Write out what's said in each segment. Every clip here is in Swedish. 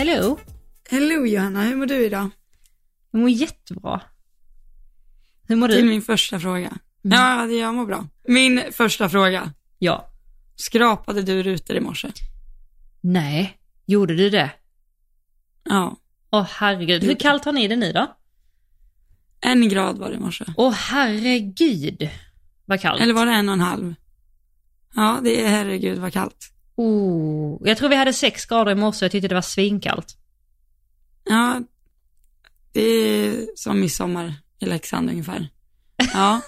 Hello. Hello Johanna, hur mår du idag? Jag mår jättebra. Hur mår Till du? min första fråga. Ja, det- jag mår bra. Min första fråga. Ja. Skrapade du rutor i morse? Nej, gjorde du det? Ja. Åh herregud, hur kallt har ni det nu då? En grad var det i morse. Åh herregud, vad kallt. Eller var det en och en halv? Ja, det är herregud vad kallt. Oh, jag tror vi hade sex grader i morse, jag tyckte det var svinkallt. Ja, det är som midsommar i Leksand ungefär. Ja,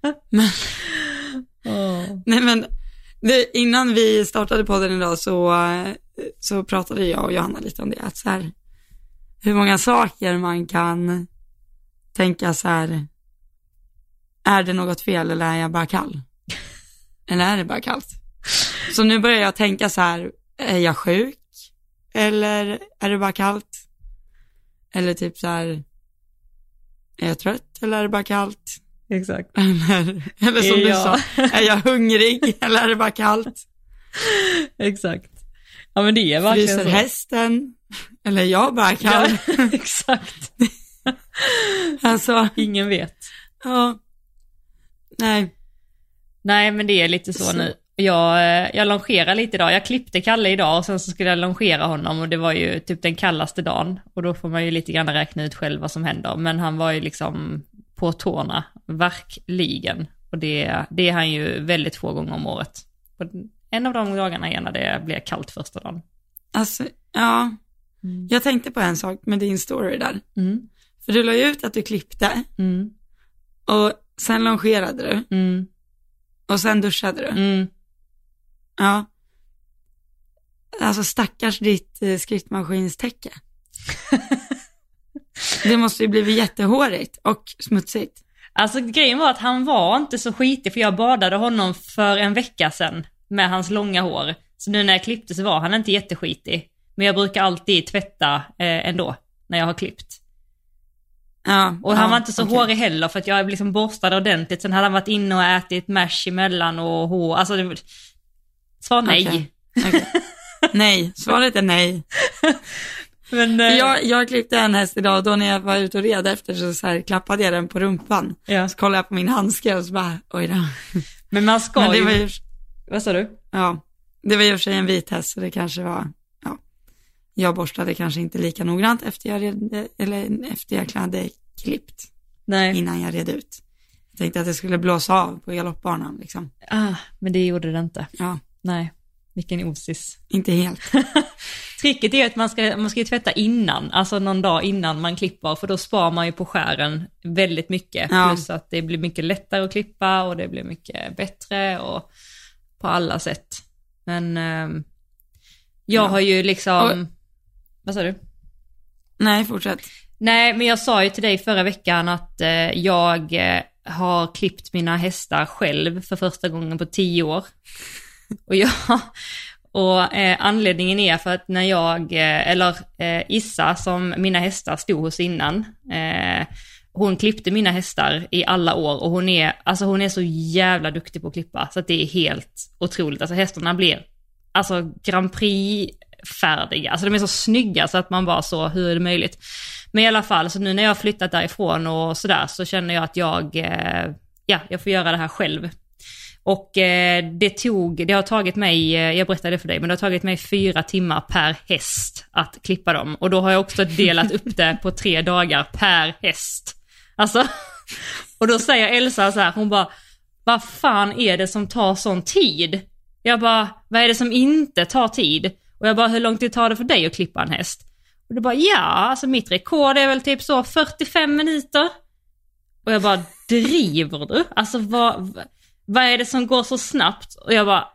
men, nej men, det, innan vi startade podden idag så, så pratade jag och Johanna lite om det, att så här, hur många saker man kan tänka så här, är det något fel eller är jag bara kall? Eller är det bara kallt? Så nu börjar jag tänka så här, är jag sjuk? Eller är det bara kallt? Eller typ så här, är jag trött eller är det bara kallt? Exakt. Eller, eller som Är du jag- sa, är jag hungrig eller är det bara kallt? Exakt. Ja men det är verkligen Fryser så. hästen? Eller är jag bara kall? Ja, exakt. Alltså, Ingen vet. ja. Nej, Nej men det är lite så, Så. nu. Jag, eh, jag longerar lite idag. Jag klippte Kalle idag och sen så skulle jag longera honom och det var ju typ den kallaste dagen. Och då får man ju lite grann räkna ut själv vad som händer. Men han var ju liksom på tårna, verkligen. Och det, det är han ju väldigt få gånger om året. Och en av de dagarna är när det blir kallt första dagen. alltså, ja. Jag tänkte på en sak med din story där. Mm. För du la ju ut att du klippte Mm. och sen longerade du Mm. och sen duschade du. Ja. Alltså stackars ditt eh, skriftmaskinstäcke. det måste ju blivit jättehårigt och smutsigt. Alltså grejen var att han var inte så skitig för jag badade honom för en vecka sedan med hans långa hår. Så nu när jag klippte så var han inte jätteskitig. Men jag brukar alltid tvätta eh, ändå när jag har klippt. Ja, Och han ja, var inte så okej. hårig heller för att jag liksom borstade ordentligt. Sen hade han varit inne och ätit mash emellan och hår. Alltså det... Svar nej. Okej. Okej. Nej, svaret är nej. Men... eh, Jag, jag klippte en häst idag och då när jag var ute och red efter så, så här, klappade jag den på rumpan. ja. Så kollade jag på min handske och så bara, oj då. Men man ska Men det ju... var ju, Vad sa du? ja, det var ju i och för sig en vit häst så det kanske var, ja, jag borstade kanske inte lika noggrant efter jag red, eller efter jag hade klippt Nej. innan jag red ut. Jag tänkte att det skulle blåsa av på galoppbanan liksom. Ah, men det gjorde det inte. Ja, Nej. Vilken osis. inte helt. Tricket är att man ska, man ska ju tvätta innan, alltså någon dag innan man klipper, för då sparar man ju på skären väldigt mycket. Ja. Plus att det blir mycket lättare att klippa och det blir mycket bättre och på alla sätt. Men ehm, jag Ja. har ju liksom, Och- vad sa du? Nej, fortsätt. Nej, men jag sa ju till dig förra veckan att eh, jag eh, har klippt mina hästar själv för första gången på tio år. Och, jag, och eh, anledningen är för att när jag, eh, eller eh, Issa som mina hästar stod hos innan, eh, hon klippte mina hästar i alla år och hon är, alltså hon är så jävla duktig på att klippa så att det är helt otroligt. Alltså hästarna blir, alltså Grand Prix färdiga, alltså de är så snygga så att man bara så, hur är det möjligt? Men i alla fall, så nu när jag har flyttat därifrån och sådär så känner jag att jag, eh, ja, jag får göra det här själv. Och eh, det tog, det har tagit mig, eh, jag berättade det för dig, men det har tagit mig fyra timmar per häst att klippa dem. Och då har jag också delat upp det på tre dagar per häst. Alltså, och då säger Elsa så här, hon bara, vad fan är det som tar sån tid? Jag bara, vad är det som inte tar tid? Och jag bara, hur lång tid tar det för dig att klippa en häst? Och du bara, ja, alltså mitt rekord är väl typ så 45 minuter. Och jag bara, driver du? Alltså vad, vad är det som går så snabbt? Och jag bara,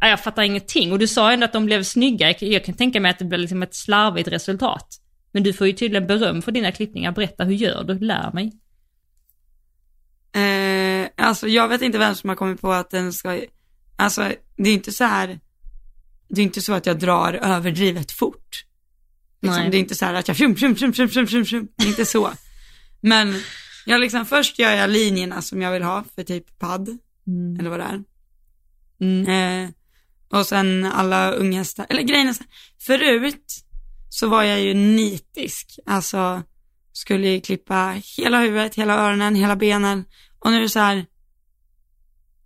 "Nej, jag fattar ingenting. Och du sa ändå att de blev snygga. Jag kan- Jag kan tänka mig att det blev liksom ett slarvigt resultat. Men du får ju tydligen beröm för dina klippningar. Berätta, hur gör du? Lär mig. Eh, alltså jag vet inte vem som har kommit på att den ska, alltså det är inte så här, det är inte så att jag drar överdrivet fort. Liksom, Nej. det är inte så här att jag fjum, fjum, fjum, fjum, fjum, fjum, fjum. Det är inte så. Men jag liksom, först gör jag linjerna som jag vill ha för typ padd, eller vad det är. Mm. Eh, och sen alla unghästar, eller grejen är så här, förut så var jag ju nitisk. Alltså, skulle ju klippa hela huvudet, hela öronen, hela benen. Och nu är det så här,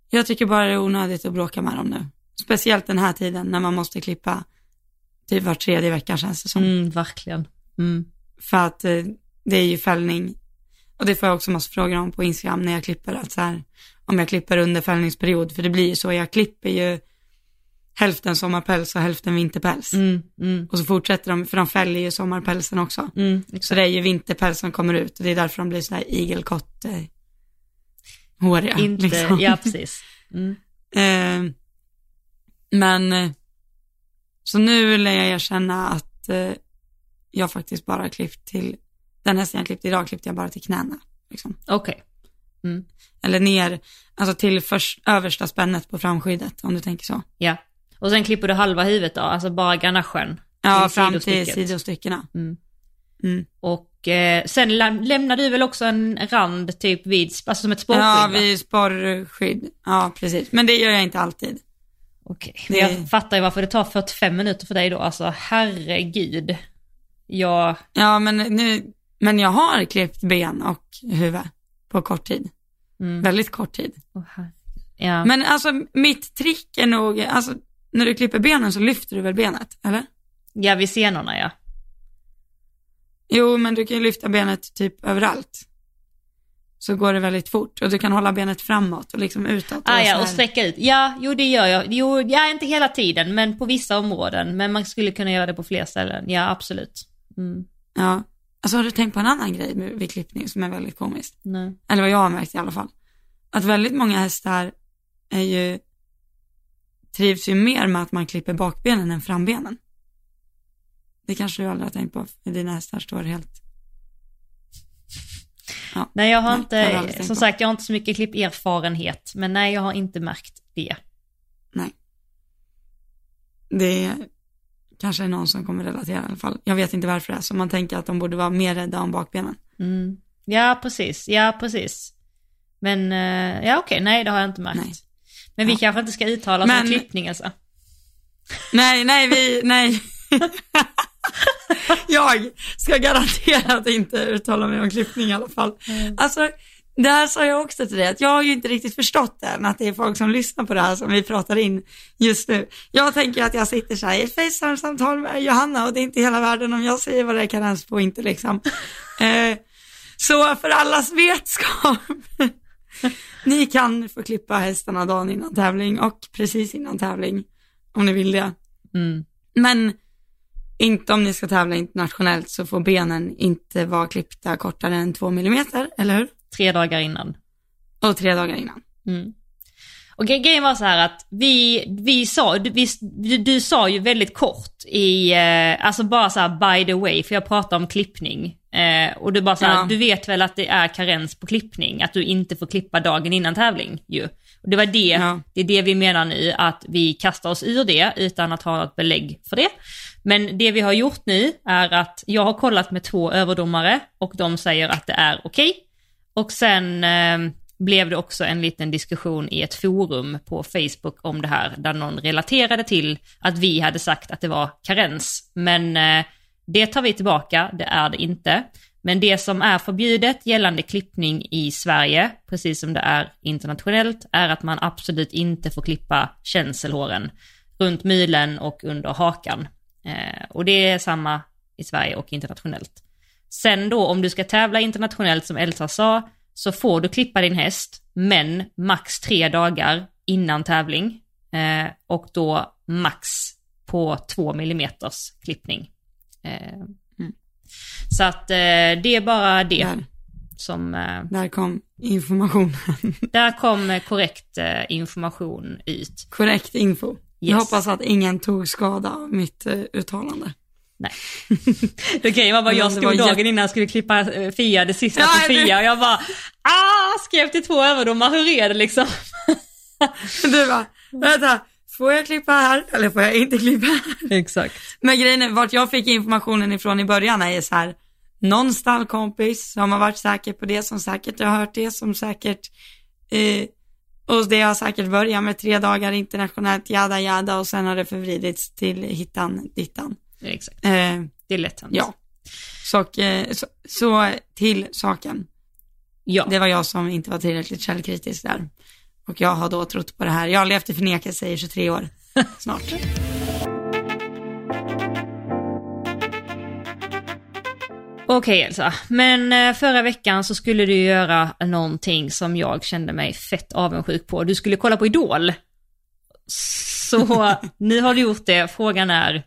jag tycker bara det är onödigt att bråka med dem nu. Speciellt den här tiden när man måste klippa typ var tredje vecka känns det som. Mm, verkligen. Mm. För att eh, det är ju fällning. Och det får jag också massa frågor om på Instagram när jag klipper. Att så här, om jag klipper under fällningsperiod. För det blir ju så, jag klipper ju hälften sommarpäls och hälften vinterpäls. Mm, mm, Och så fortsätter de, för de fäller ju sommarpälsen också. mm, Så det är ju vinterpäls som kommer ut och det är därför de blir så här igelkott eh, håriga. Inte, liksom. ja precis. Mm. Eh, men, eh, så nu vill jag erkänna att eh, jag faktiskt bara klippt till, den hästen jag klippt idag klippte jag bara till knäna. Liksom. Okej. Mm. Eller ner, alltså till först, översta spännet på framskyddet, om du tänker så. Ja. Och sen klipper du halva huvudet då, alltså bara ganachen. Ja, Till fram till sidostyckena. Mm. Mm. Och eh, sen lä- lämnar du väl också en rand typ vid, alltså som ett spårskydd Ja, vid sporrskydd. Ja, precis. Men det gör jag inte alltid. Okej, Det- men jag fattar ju varför det tar 45 minuter för dig då, alltså herregud. Jag, Ja, men nu, men jag har klippt ben och huvud på kort tid. mm, Väldigt kort tid. herregud. ja. Men alltså mitt trick är nog, alltså när du klipper benen så lyfter du väl benet, eller? ja, vid senorna ja. Jo, men du kan ju lyfta benet typ överallt. Så går det väldigt fort och du kan hålla benet framåt och liksom utåt. Ah, så ja, och sträcka ut. Ja, jo det gör jag. Jo, ja, inte hela tiden, men på vissa områden. Men man skulle kunna göra det på fler ställen. Ja, absolut. Mm. Ja. Alltså har du tänkt på en annan grej med, vid klippning som är väldigt komiskt? Nej. Eller vad jag har märkt i alla fall. Att väldigt många hästar är ju, trivs ju mer med att man klipper bakbenen än frambenen. Det kanske du aldrig har tänkt på, för dina hästar står helt... Ja. Nej, jag har Nej, inte, jag som på. sagt, jag har inte så mycket klipperfarenhet. Men nej, jag har inte märkt det. Nej. Det är, kanske någon som kommer relatera i alla fall. Jag vet inte varför det är så. Man tänker att de borde vara mer rädda om bakbenen. Mm. Ja, precis. Ja, precis. Men, eh, ja okej, nej det har jag inte märkt. Nej. Men vi Ja. kanske inte ska uttala oss Men- om klippning alltså. Nej, nej, vi, nej. jag ska garanterat inte uttala mig om klippning i alla fall. Alltså, det här sa jag också till dig, att jag har ju inte riktigt förstått än att det är folk som lyssnar på det här som vi pratar in just nu. Jag tänker att jag sitter så här i ett Facetime-samtal med Johanna och det är inte hela världen om jag säger vad det är karens på inte liksom. Eh, så för allas vetskap, ni kan få klippa hästarna dagen innan tävling och precis innan tävling, om ni vill det. Mm. Men inte om ni ska tävla internationellt så får benen inte vara klippta kortare än två millimeter, eller hur? Tre dagar innan. Och tre dagar innan. Mm. Och gre- grejen var så här att vi, vi sa, du, vi, du, du sa ju väldigt kort i, eh, alltså bara så här by the way, för jag pratade om klippning. Eh, och du bara så här, Ja. du vet väl att det är karens på klippning, att du inte får klippa dagen innan tävling ju. Och det var det, Ja. det är det vi menar nu, att vi kastar oss ur det utan att ha något belägg för det. Men det vi har gjort nu är att jag har kollat med två överdomare och de säger att det är okej. Och sen eh, blev det också en liten diskussion i ett forum på Facebook om det här, där någon relaterade till att vi hade sagt att det var karens. Men eh, det tar vi tillbaka, det är det inte. Men det som är förbjudet gällande klippning i Sverige, precis som det är internationellt, är att man absolut inte får klippa känselhåren runt mylen och under hakan. Eh, och det är samma i Sverige och internationellt. Sen då om du ska tävla internationellt som Elsa sa, så får du klippa din häst, men max tre dagar innan tävling. Eh, och då max på två millimeters klippning. Eh, Så att eh, det är bara det Där, som, eh, där kom informationen. där kom eh, korrekt eh, information ut. Korrekt info. Jag Yes. hoppas att ingen tog skada av mitt uttalande. Nej. Det grejen var bara, jag stod dagen innan jag skulle klippa eh, Fia, det sista Ja, det- Fia, och jag bara ah, skrev till två överdomar, hur är det liksom? Du bara, vänta, får jag klippa här eller får jag inte klippa här? Exakt. Men grejen är, vart jag fick informationen ifrån i början är så här, någon stallkompis som har varit säker på det, som säkert har hört det, som säkert, eh, och det har säkert börjat med tre dagar internationellt, jada jada, och sen har det förvridits till hittan, dittan. Exakt. Eh, Det är lätt hänt. Ja. Så, eh, så, så till saken. Ja. Det var jag som inte var tillräckligt källkritisk där. Och jag har då trott på det här. Jag har levt i förnekelse i 23 år snart. Okej Elsa, men eh, förra veckan så skulle du göra någonting som jag kände mig fett avundsjuk på. Du skulle kolla på Idol. Så nu har du gjort det. Frågan är,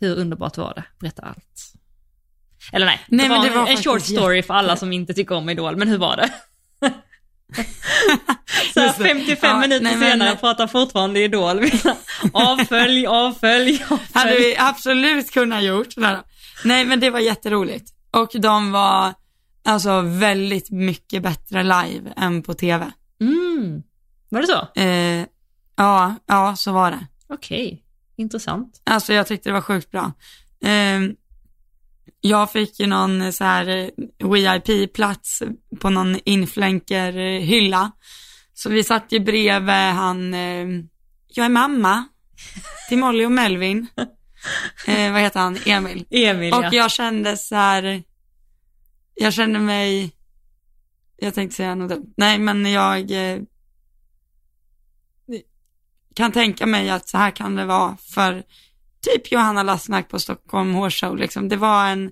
hur underbart var det? Berätta allt. Eller nej, Nej, det men det var en faktiskt short story för alla som inte tycker om Idol, men hur var det? Så här Just det. 55 Ja, minuter nej, men- senare pratar fortfarande Idol. avfölj, avfölj, Hade avfölj. vi absolut kunnat gjort. Nej, Nej men det var jätteroligt. Och de var alltså väldigt mycket bättre live än på tv. Mm. Var det så? Eh, ja, ja så var det. Okej, intressant. Alltså jag tyckte det var sjukt bra. Eh, jag fick ju någon så här eh, VIP-plats på någon inflänker-hylla. Så vi satt ju bredvid han, eh, jag är mamma till Molly och Melvin. Eh, vad heter han? Emil. Emil Och ja. jag kände så här, jag kände mig, jag tänkte säga något dumt. Nej men jag eh, kan tänka mig att så här kan det vara för typ Johanna Lassmark på Stockholm Hårshow liksom. Det var en,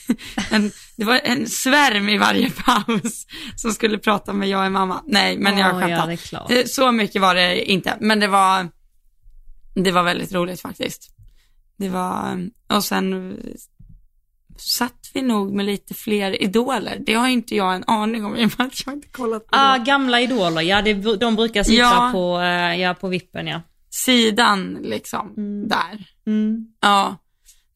en, det var en svärm i varje paus som skulle prata med jag är mamma. Nej men jag skämtar. Ja. Eh, Så mycket var det inte, men det var, det var väldigt roligt faktiskt. Det var, och sen satt vi nog med lite fler idoler. Det har inte jag en aning om i och med att jag inte kollat på Ah, det. gamla idoler, ja det, de brukar sitta Ja. på, eh, ja, på vippen ja. Sidan liksom, Mm. där. Mm. Ja.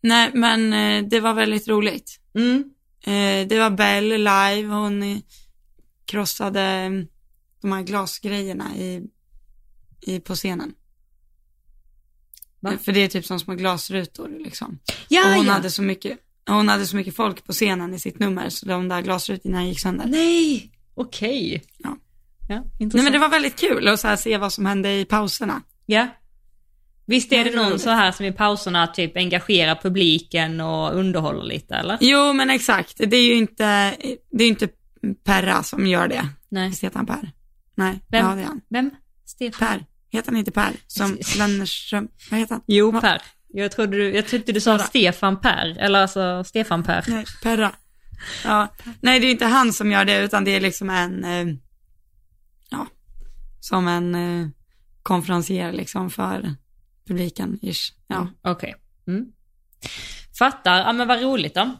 Nej, men eh, det var väldigt roligt. Mm. Eh, det var Belle live, hon krossade eh, de här glasgrejerna i, i, på scenen. Va? För det är typ som små glasrutor liksom. Ja, och hon ja. hade så mycket, hon hade så mycket folk på scenen i sitt nummer så de där glasrutorna gick sönder. Nej, okej. Ja. Ja, Nej men det var väldigt kul att så här se vad som hände i pauserna. Ja. Visst är det någon så här som i pauserna typ engagerar publiken och underhåller lite eller? Jo men exakt, det är ju inte, det är inte Perra som gör det. Nej. Visst heter han Per? Nej, Vem? ja det är han. Vem? Stefan? Per, heter han inte Per? Som Lennerström, vad heter han? Jo? Per. Jag trodde du, jag tyckte du sa Perra. Stefan Per, eller alltså Stefan Per. Nej, Perra. Ja, nej det är inte han som gör det utan det är liksom en, eh, ja, som en eh, konferencier liksom för publiken, ish. Ja. Okej. Mm. Fattar, ja men vad roligt då.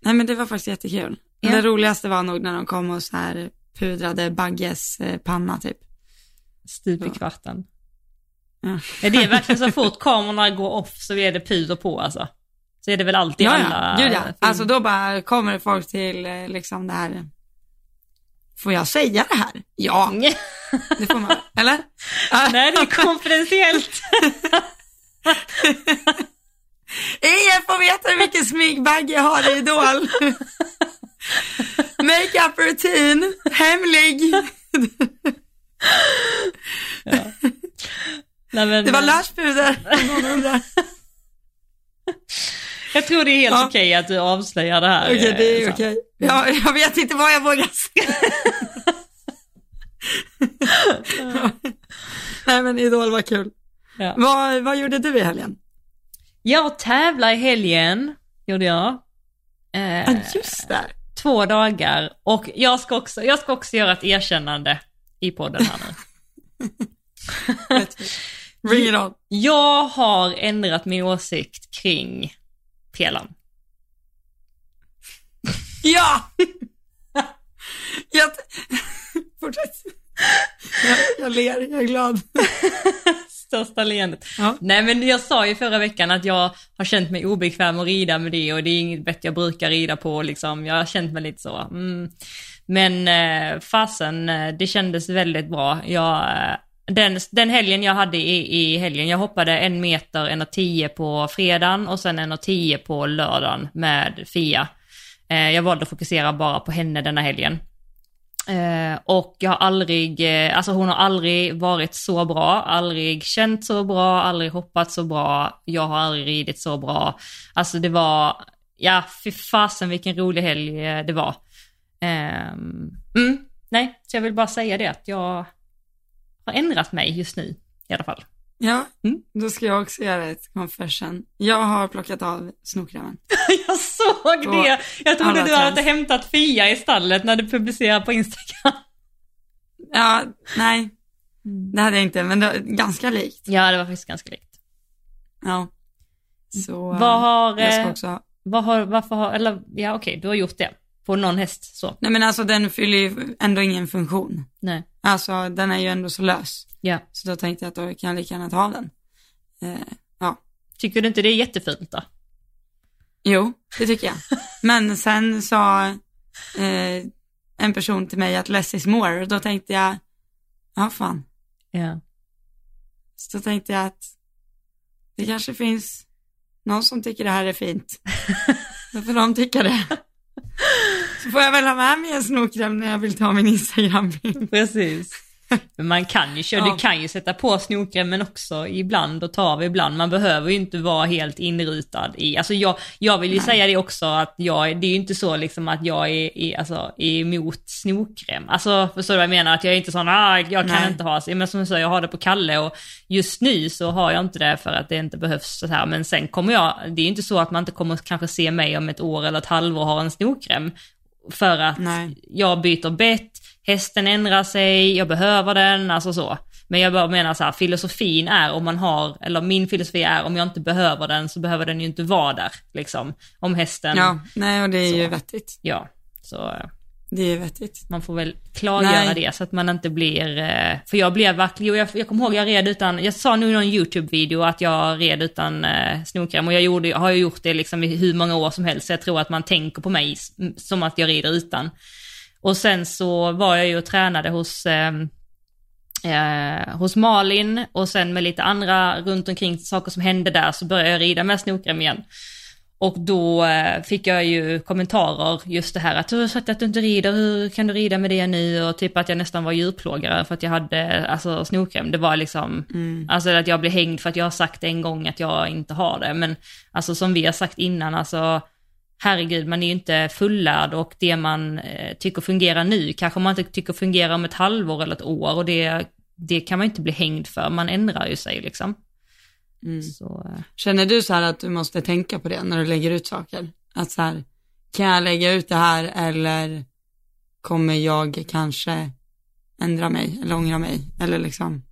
Nej men det var faktiskt jättekul. Ja. Det roligaste var nog när de kom och så här pudrade Bagges eh, panna typ. Stup i kvarten. Ja. Är det verkligen så fort kamerorna går off så är det puder på alltså? Så är det väl alltid Ja, alla... ja, gud ja. Alltså då bara kommer det folk till eh, liksom det här, får jag säga det här? Ja, det får man eller? Nej, det är konfidentiellt. Ingen får veta hur mycket smink Bagge har i Idol. Makeup rutin, hemlig. Nej, men, Det var någon undrar. Jag tror det är helt Ja. okej att du avslöjar det här. Okej, det är eh, okej. Ja, jag vet inte vad jag vågar säga. Nej men Idol var kul. Ja. Vad, vad gjorde du i helgen? Jag tävlar i helgen, gjorde jag. Eh, Ja, just det. två dagar och jag ska, också, jag ska också göra ett erkännande i podden här nu. Bring it on. Jag har ändrat min åsikt kring pelaren. Ja! jag... Fortsätt. Jag, jag ler, jag är glad. Största leendet. Ja. Nej men jag sa ju förra veckan att jag har känt mig obekväm att rida med det och det är inget bett jag brukar rida på liksom. Jag har känt mig lite så. Mm. Men eh, fasen, eh, det kändes väldigt bra. Jag, eh, den, den helgen jag hade i, i helgen, jag hoppade en meter, en och tio på fredagen och sen en och tio på lördagen med Fia. Eh, jag valde att fokusera bara på henne denna helgen. Eh, och jag har aldrig, eh, alltså hon har aldrig varit så bra, aldrig känt så bra, aldrig hoppat så bra, jag har aldrig ridit så bra. Alltså det var, ja fy fasen vilken rolig helg eh, det var. Eh, mm, nej, så jag vill bara säga det att jag har ändrat mig just nu i alla fall. Ja, mm. då ska jag också göra ett confession. Jag har plockat av snorkrämen. jag såg på det! Jag trodde du hade hämtat Fia i stallet när du publicerade på Instagram. Ja, nej. Det hade jag inte, men det var ganska likt. Ja, det var faktiskt ganska likt. Ja. Så vad har, jag ska eh, också ha. Vad har, varför har, eller ja okej, du har gjort det. På någon häst så. Nej men alltså den fyller ju ändå ingen funktion. Nej. Alltså den är ju ändå så lös. Ja. Så då tänkte jag att då kan jag lika gärna ta den. Eh, ja. Tycker du inte det är jättefint då? Jo, det tycker jag. Men sen sa eh, en person till mig att less is more och då tänkte jag, ja fan. Ja. Så då tänkte jag att det kanske finns någon som tycker det här är fint. Då får de tycka det. Får jag väl ha med mig en snorkräm när jag vill ta min Instagram-bild. Precis. Men man kan ju köra, ja. du kan ju sätta på snorkrämmen också ibland och ta av ibland. Man behöver ju inte vara helt inrutad i, alltså jag, jag vill ju Nej. säga det också att jag, det är ju inte så liksom att jag är, är, alltså, är emot snorkräm. Alltså förstår du vad jag menar? Att jag är inte sån, ah, jag kan Nej. inte ha, men som jag sa, jag har det på Kalle och just nu så har jag inte det för att det inte behövs så här. Men sen kommer jag, det är ju inte så att man inte kommer kanske se mig om ett år eller ett halvår ha en snorkräm. För att Nej. jag byter bett, hästen ändrar sig, jag behöver den, alltså så. Men jag bara menar så här, filosofin är om man har, eller min filosofi är om jag inte behöver den så behöver den ju inte vara där, liksom. Om hästen. Ja, nej och det är så. ju vettigt. Ja, så. Det är vettigt. Man får väl klargöra nej. det så att man inte blir, eh, för jag blev verkligen, jag, jag kommer ihåg jag red utan, jag sa nu i någon YouTube-video att jag red utan eh, snorkräm och jag gjorde, har ju gjort det liksom i hur många år som helst så jag tror att man tänker på mig som att jag rider utan. Och sen så var jag ju och tränade hos, eh, eh, hos Malin och sen med lite andra runt omkring saker som hände där så började jag rida med snokrem igen. Och då eh, fick jag ju kommentarer just det här att du har sagt att du inte rider, hur kan du rida med det nu? Och typ att jag nästan var djurplågare för att jag hade alltså snorkräm. Det var liksom, mm. alltså att jag blev hängd för att jag har sagt en gång att jag inte har det. Men alltså som vi har sagt innan, alltså herregud, man är ju inte fullärd och det man eh, tycker fungerar nu kanske man inte tycker fungerar om ett halvår eller ett år och det, det kan man inte bli hängd för, man ändrar ju sig liksom. Mm. Så, eh. Känner du så här att du måste tänka på det när du lägger ut saker? Att så här, kan jag lägga ut det här eller kommer jag kanske ändra mig eller ångra mig eller liksom?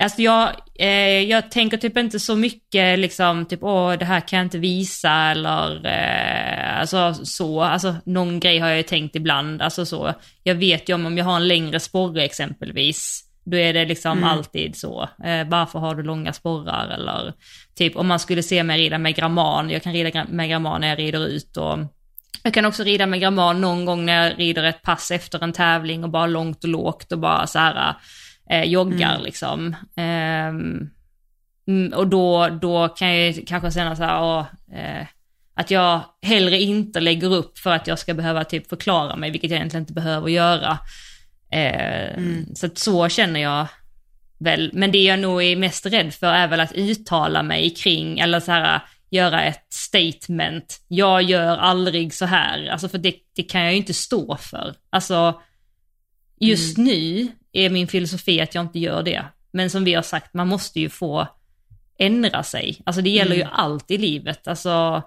Alltså jag, eh, jag tänker typ inte så mycket liksom typ åh det här kan jag inte visa eller eh, alltså så, alltså någon grej har jag ju tänkt ibland, alltså så. Jag vet ju om, om jag har en längre sporre exempelvis, då är det liksom mm. alltid så. Eh, varför har du långa sporrar eller typ om man skulle se mig rida med gramman, jag kan rida med gramman när jag rider ut och jag kan också rida med gramman någon gång när jag rider ett pass efter en tävling och bara långt och lågt och bara så här eh, joggar mm. liksom. Mm, och då, då kan jag kanske känna så här, åh, eh, att jag hellre inte lägger upp för att jag ska behöva typ förklara mig, vilket jag egentligen inte behöver göra. Eh, mm. Så att så känner jag väl. Men det jag nog är mest rädd för är väl att uttala mig kring, eller så här göra ett statement. Jag gör aldrig så här, alltså för det, det kan jag ju inte stå för. Alltså, just mm. nu är min filosofi att jag inte gör det. Men som vi har sagt, man måste ju få ändra sig. Alltså det gäller mm. ju allt i livet. Alltså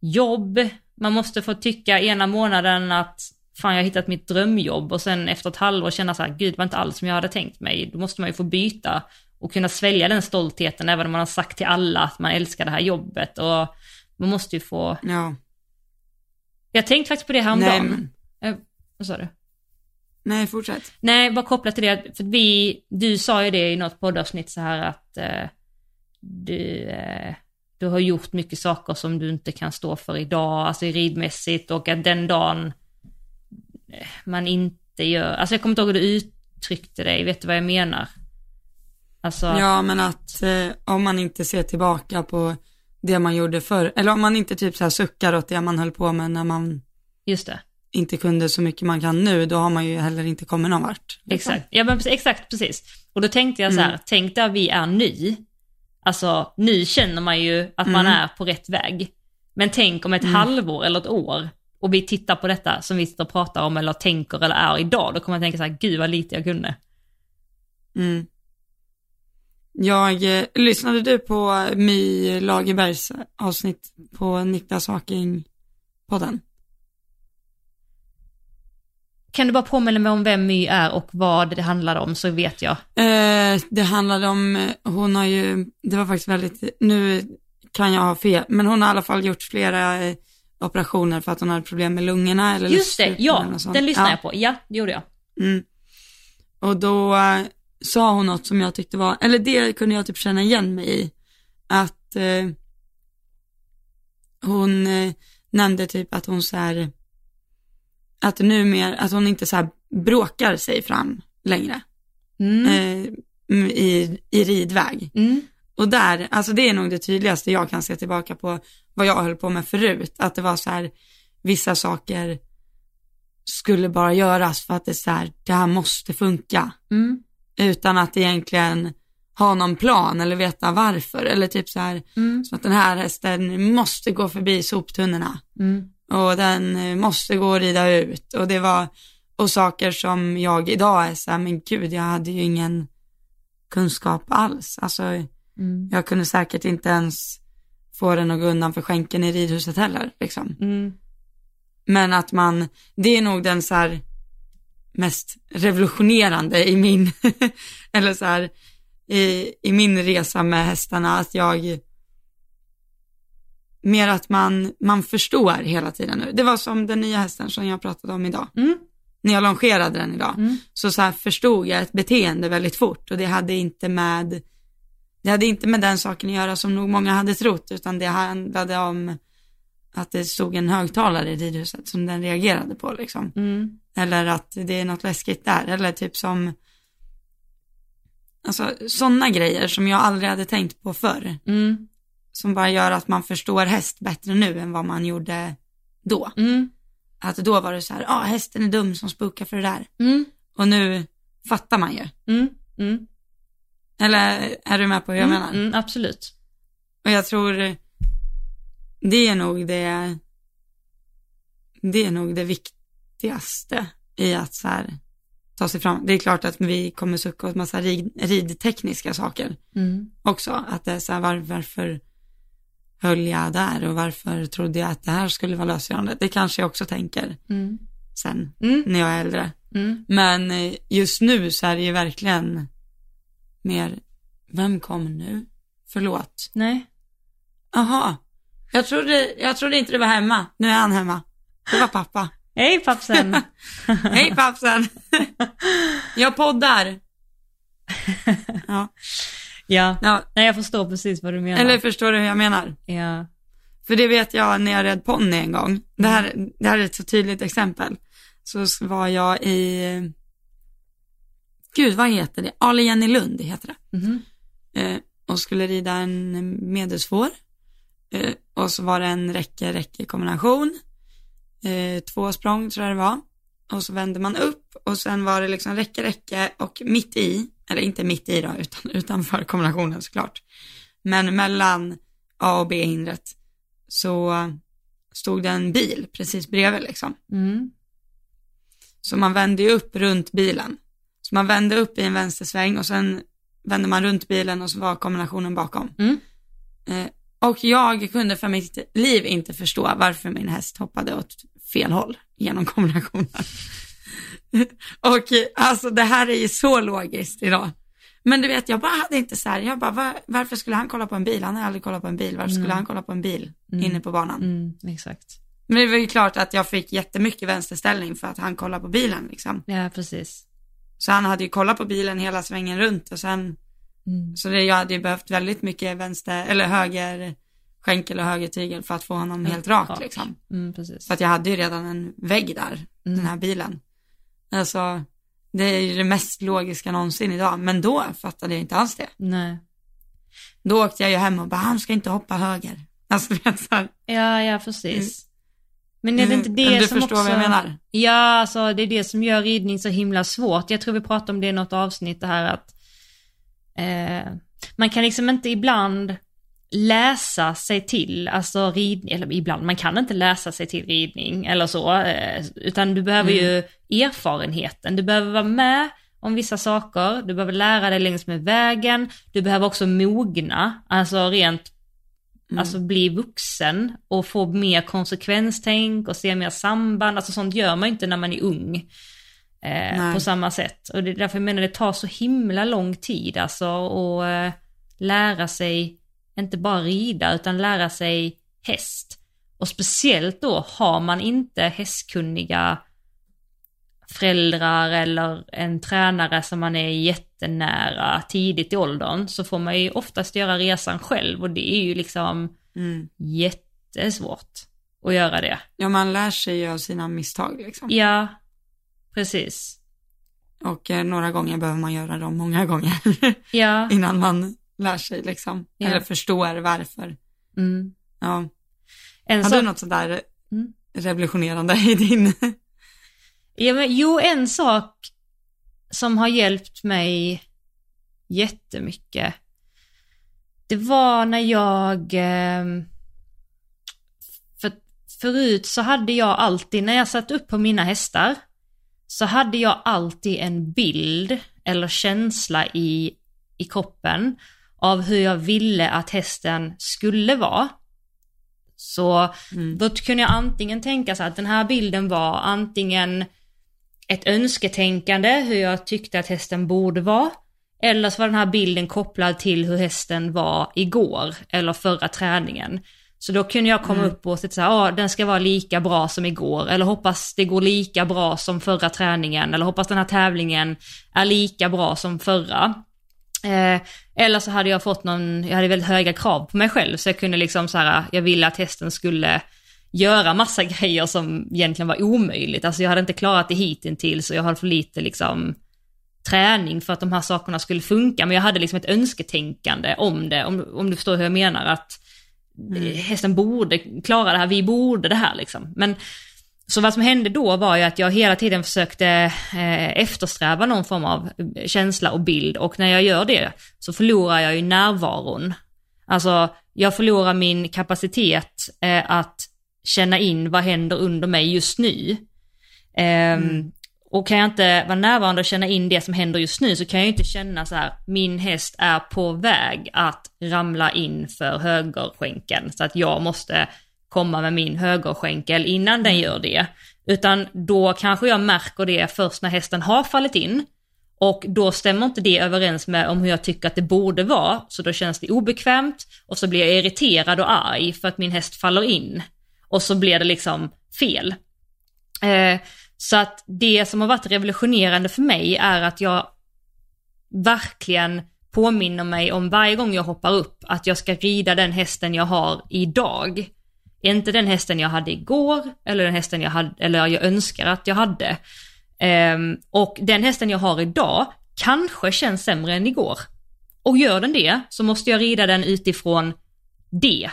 jobb, man måste få tycka ena månaden att fan jag har hittat mitt drömjobb och sen efter ett halvår känna så här, gud det var inte alls som jag hade tänkt mig. Då måste man ju få byta och kunna svälja den stoltheten även om man har sagt till alla att man älskar det här jobbet och man måste ju få... Ja. Jag tänkte faktiskt på det häromdagen. Nej, men... eh, vad sa du? Nej, fortsätt. Nej, bara kopplat till det, för vi, du sa ju det i något poddavsnitt så här att eh, du, eh, du har gjort mycket saker som du inte kan stå för idag, alltså ridmässigt och att den dagen man inte gör, alltså jag kommer inte ihåg hur du uttryckte dig, vet du vad jag menar? Alltså... Ja, men att eh, om man inte ser tillbaka på det man gjorde förr, eller om man inte typ så här suckar åt det man höll på med när man Just det inte kunde så mycket man kan nu, då har man ju heller inte kommit någon vart. liksom. Exakt, ja, men, precis- exakt precis. Och då tänkte jag så här, tänk där vi är nu. Alltså nu känner man ju att man är på rätt väg. Men tänk om ett halvår eller ett år och vi tittar på detta som vi sitter och pratar om eller tänker eller är idag, då kommer man tänka så här, gud vad lite jag kunde. Mm. Jag, eh, lyssnade du på My Lagerbergs avsnitt på Niklas Haking-podden? Kan du bara påminna mig om vem My är och vad det handlade om så vet jag. Eh, det handlade om, eh, hon har ju, det var faktiskt väldigt, nu kan jag ha fel, men hon har i alla fall gjort flera eh, operationer för att hon hade problem med lungorna eller Just det, ja, den lyssnade Ja. jag på. Ja, det gjorde jag. Mm. Och då eh, sa hon något som jag tyckte var, eller det kunde jag typ känna igen mig i. Att eh, hon eh, nämnde typ att hon så här, att numera, att hon inte så här bråkar sig fram längre Mm. eh, i, i ridväg. Mm. Och där, alltså det är nog det tydligaste jag kan se tillbaka på vad jag höll på med förut. Att det var så här, vissa saker skulle bara göras för att det är så här, det här måste funka. Mm. Utan att egentligen ha någon plan eller veta varför. Eller typ så här, Mm. som att den här hästen måste gå förbi soptunnorna. Mm. Och den måste gå och rida ut. Och det var, och saker som jag idag är så här, men gud, jag hade ju ingen kunskap alls. Alltså, Mm. jag kunde säkert inte ens få den att gå undan för skänken i ridhuset heller. Liksom. Mm. Men att man, det är nog den så här mest revolutionerande i min, eller så här, i, i min resa med hästarna, att jag, mer att man, man förstår hela tiden nu. Det var som den nya hästen som jag pratade om idag. Mm. När jag longerade den idag, Mm. så, så förstod jag ett beteende väldigt fort och det hade inte med, det hade inte med den saken att göra som nog många hade trott, utan det handlade om att det stod en högtalare i ridhuset som den reagerade på liksom. Mm. Eller att det är något läskigt där, eller typ som, alltså sådana grejer som jag aldrig hade tänkt på förr. Mm. Som bara gör att man förstår häst bättre nu än vad man gjorde då. Mm. Att då var det så här, ja ah, hästen är dum som spukar för det där. Mm. Och nu fattar man ju. Mm. Mm. Eller är du med på hur jag menar? Mm. Absolut. Och jag tror det är nog det, det är nog det viktigaste i att så här ta sig fram. Det är klart att vi kommer sucka åt massa rid, ridtekniska saker Mm. också. Att det är så här, var, varför höll jag där och varför trodde jag att det här skulle vara lösgörande? Det kanske jag också tänker Mm. sen Mm. när jag är äldre. Mm. Men eh, just nu så är det ju verkligen mer, vem kom nu? Förlåt. Nej. Jaha. Jag trodde, jag trodde inte det var hemma. Nu är han hemma. Det var pappa. Hej pappsen. Hej pappsen. jag poddar. Ja. ja. ja. Nej, jag förstår precis vad du menar. Eller förstår du hur jag menar? Ja. För det vet jag när jag red ponny en gång. Det här, det här är ett så tydligt exempel. Så var jag i, gud vad heter det? Ale Jenny Lund heter det. Mhm. eh, och skulle rida en medelsvår. Eh, och så var det en räcke-räcke kombination. Eh, två språng tror jag det var. Och så vände man upp och sen var det liksom räcke-räcke och mitt i, eller inte mitt i då, utan utanför kombinationen såklart. Men mellan A och B-hindret så stod det en bil precis bredvid liksom. Mm. Så man vände ju upp runt bilen. Så man vände upp i en vänstersväng och sen vände man runt bilen och så var kombinationen bakom. Mm. Eh, och jag kunde för mitt liv inte förstå varför min häst hoppade åt fel håll genom kombinationen. och alltså det här är ju så logiskt idag. Men du vet, jag bara hade inte så här, jag bara, var, varför skulle han kolla på en bil? Han har aldrig kollat på en bil. Varför skulle Mm. han kolla på en bil Mm. inne på banan? Mm. Exakt. Men det var ju klart att jag fick jättemycket vänsterställning för att han kollade på bilen liksom. Ja, precis. Så han hade ju kollat på bilen hela svängen runt och sen, Mm. så det, jag hade ju behövt väldigt mycket vänster, eller höger skänkel och höger tygel för att få honom helt rak rak. liksom. Mm. För att jag hade ju redan en vägg där, Mm. den här bilen. Alltså, det är ju det mest logiska någonsin idag, men då fattade jag inte alls det. Nej. Då åkte jag ju hem och bara, han ska inte hoppa höger. Alltså, vet, så här. Ja, ja, precis. Men är det inte det du som förstår också... vad jag menar? Ja, alltså det är det som gör ridning så himla svårt. Jag tror vi pratade om det i något avsnitt det här att eh, man kan liksom inte ibland läsa sig till, alltså ridning, eller ibland, man kan inte läsa sig till ridning eller så, eh, utan du behöver Mm. ju erfarenheten, du behöver vara med om vissa saker, du behöver lära dig längs med vägen, du behöver också mogna, alltså rent, Mm. alltså bli vuxen och få mer konsekvenstänk och se mer samband, alltså sånt gör man inte när man är ung. Eh, på samma sätt. Och det är därför jag menar det tar så himla lång tid alltså att eh, lära sig, inte bara rida, utan lära sig häst. Och speciellt då har man inte hästkunniga föräldrar eller en tränare som man är jättenära tidigt i åldern så får man ju oftast göra resan själv och det är ju liksom Mm. jättesvårt att göra det. Ja, man lär sig ju av sina misstag liksom. Ja, precis. Och eh, några gånger behöver man göra dem många gånger Ja, innan man lär sig liksom. Ja. Eller förstår varför. mm. Ja. En Har sak- du något sådär Mm. revolutionerande i din? Ja, men, jo, en sak som har hjälpt mig jättemycket. Det var när jag... ehm, För, förut så hade jag alltid, när jag satt upp på mina hästar, så hade jag alltid en bild eller känsla i, i kroppen av hur jag ville att hästen skulle vara. Så Mm. då kunde jag antingen tänka så att den här bilden var antingen ett önsketänkande, hur jag tyckte att hästen borde vara. Eller så var den här bilden kopplad till hur hästen var igår eller förra träningen. Så då kunde jag komma Mm. upp och säga här, ah, den ska vara lika bra som igår. Eller hoppas det går lika bra som förra träningen. Eller hoppas den här tävlingen är lika bra som förra. Eh, eller så hade jag fått någon, jag hade väldigt höga krav på mig själv. Så jag kunde liksom så här, jag ville att hästen skulle göra massa grejer som egentligen var omöjligt. Alltså jag hade inte klarat det hittills och jag hade för lite liksom träning för att de här sakerna skulle funka. Men jag hade liksom ett önsketänkande om det, om, om du förstår hur jag menar. Att Mm. hästen borde klara det här, vi borde det här liksom. Men så vad som hände då var ju att jag hela tiden försökte eh, eftersträva någon form av eh, känsla och bild och när jag gör det så förlorar jag ju närvaron. Alltså jag förlorar min kapacitet eh, att känna in vad händer under mig just nu. Ehm, Och kan jag inte vara närvarande och känna in det som händer just nu så kan jag inte känna så här, min häst är på väg att ramla in för högerskänken så att jag måste komma med min högerskänkel innan den gör det. Utan då kanske jag märker det först när hästen har fallit in och då stämmer inte det överens med om hur jag tycker att det borde vara, så då känns det obekvämt och så blir jag irriterad och arg för att min häst faller in. Och så blir det liksom fel. Eh, så att det som har varit revolutionerande för mig är att jag verkligen påminner mig om varje gång jag hoppar upp att jag ska rida den hästen jag har idag. Inte den hästen jag hade igår eller den hästen jag hade, eller jag önskar att jag hade. Um, och den hästen jag har idag kanske känns sämre än igår. Och gör den det så måste jag rida den utifrån det.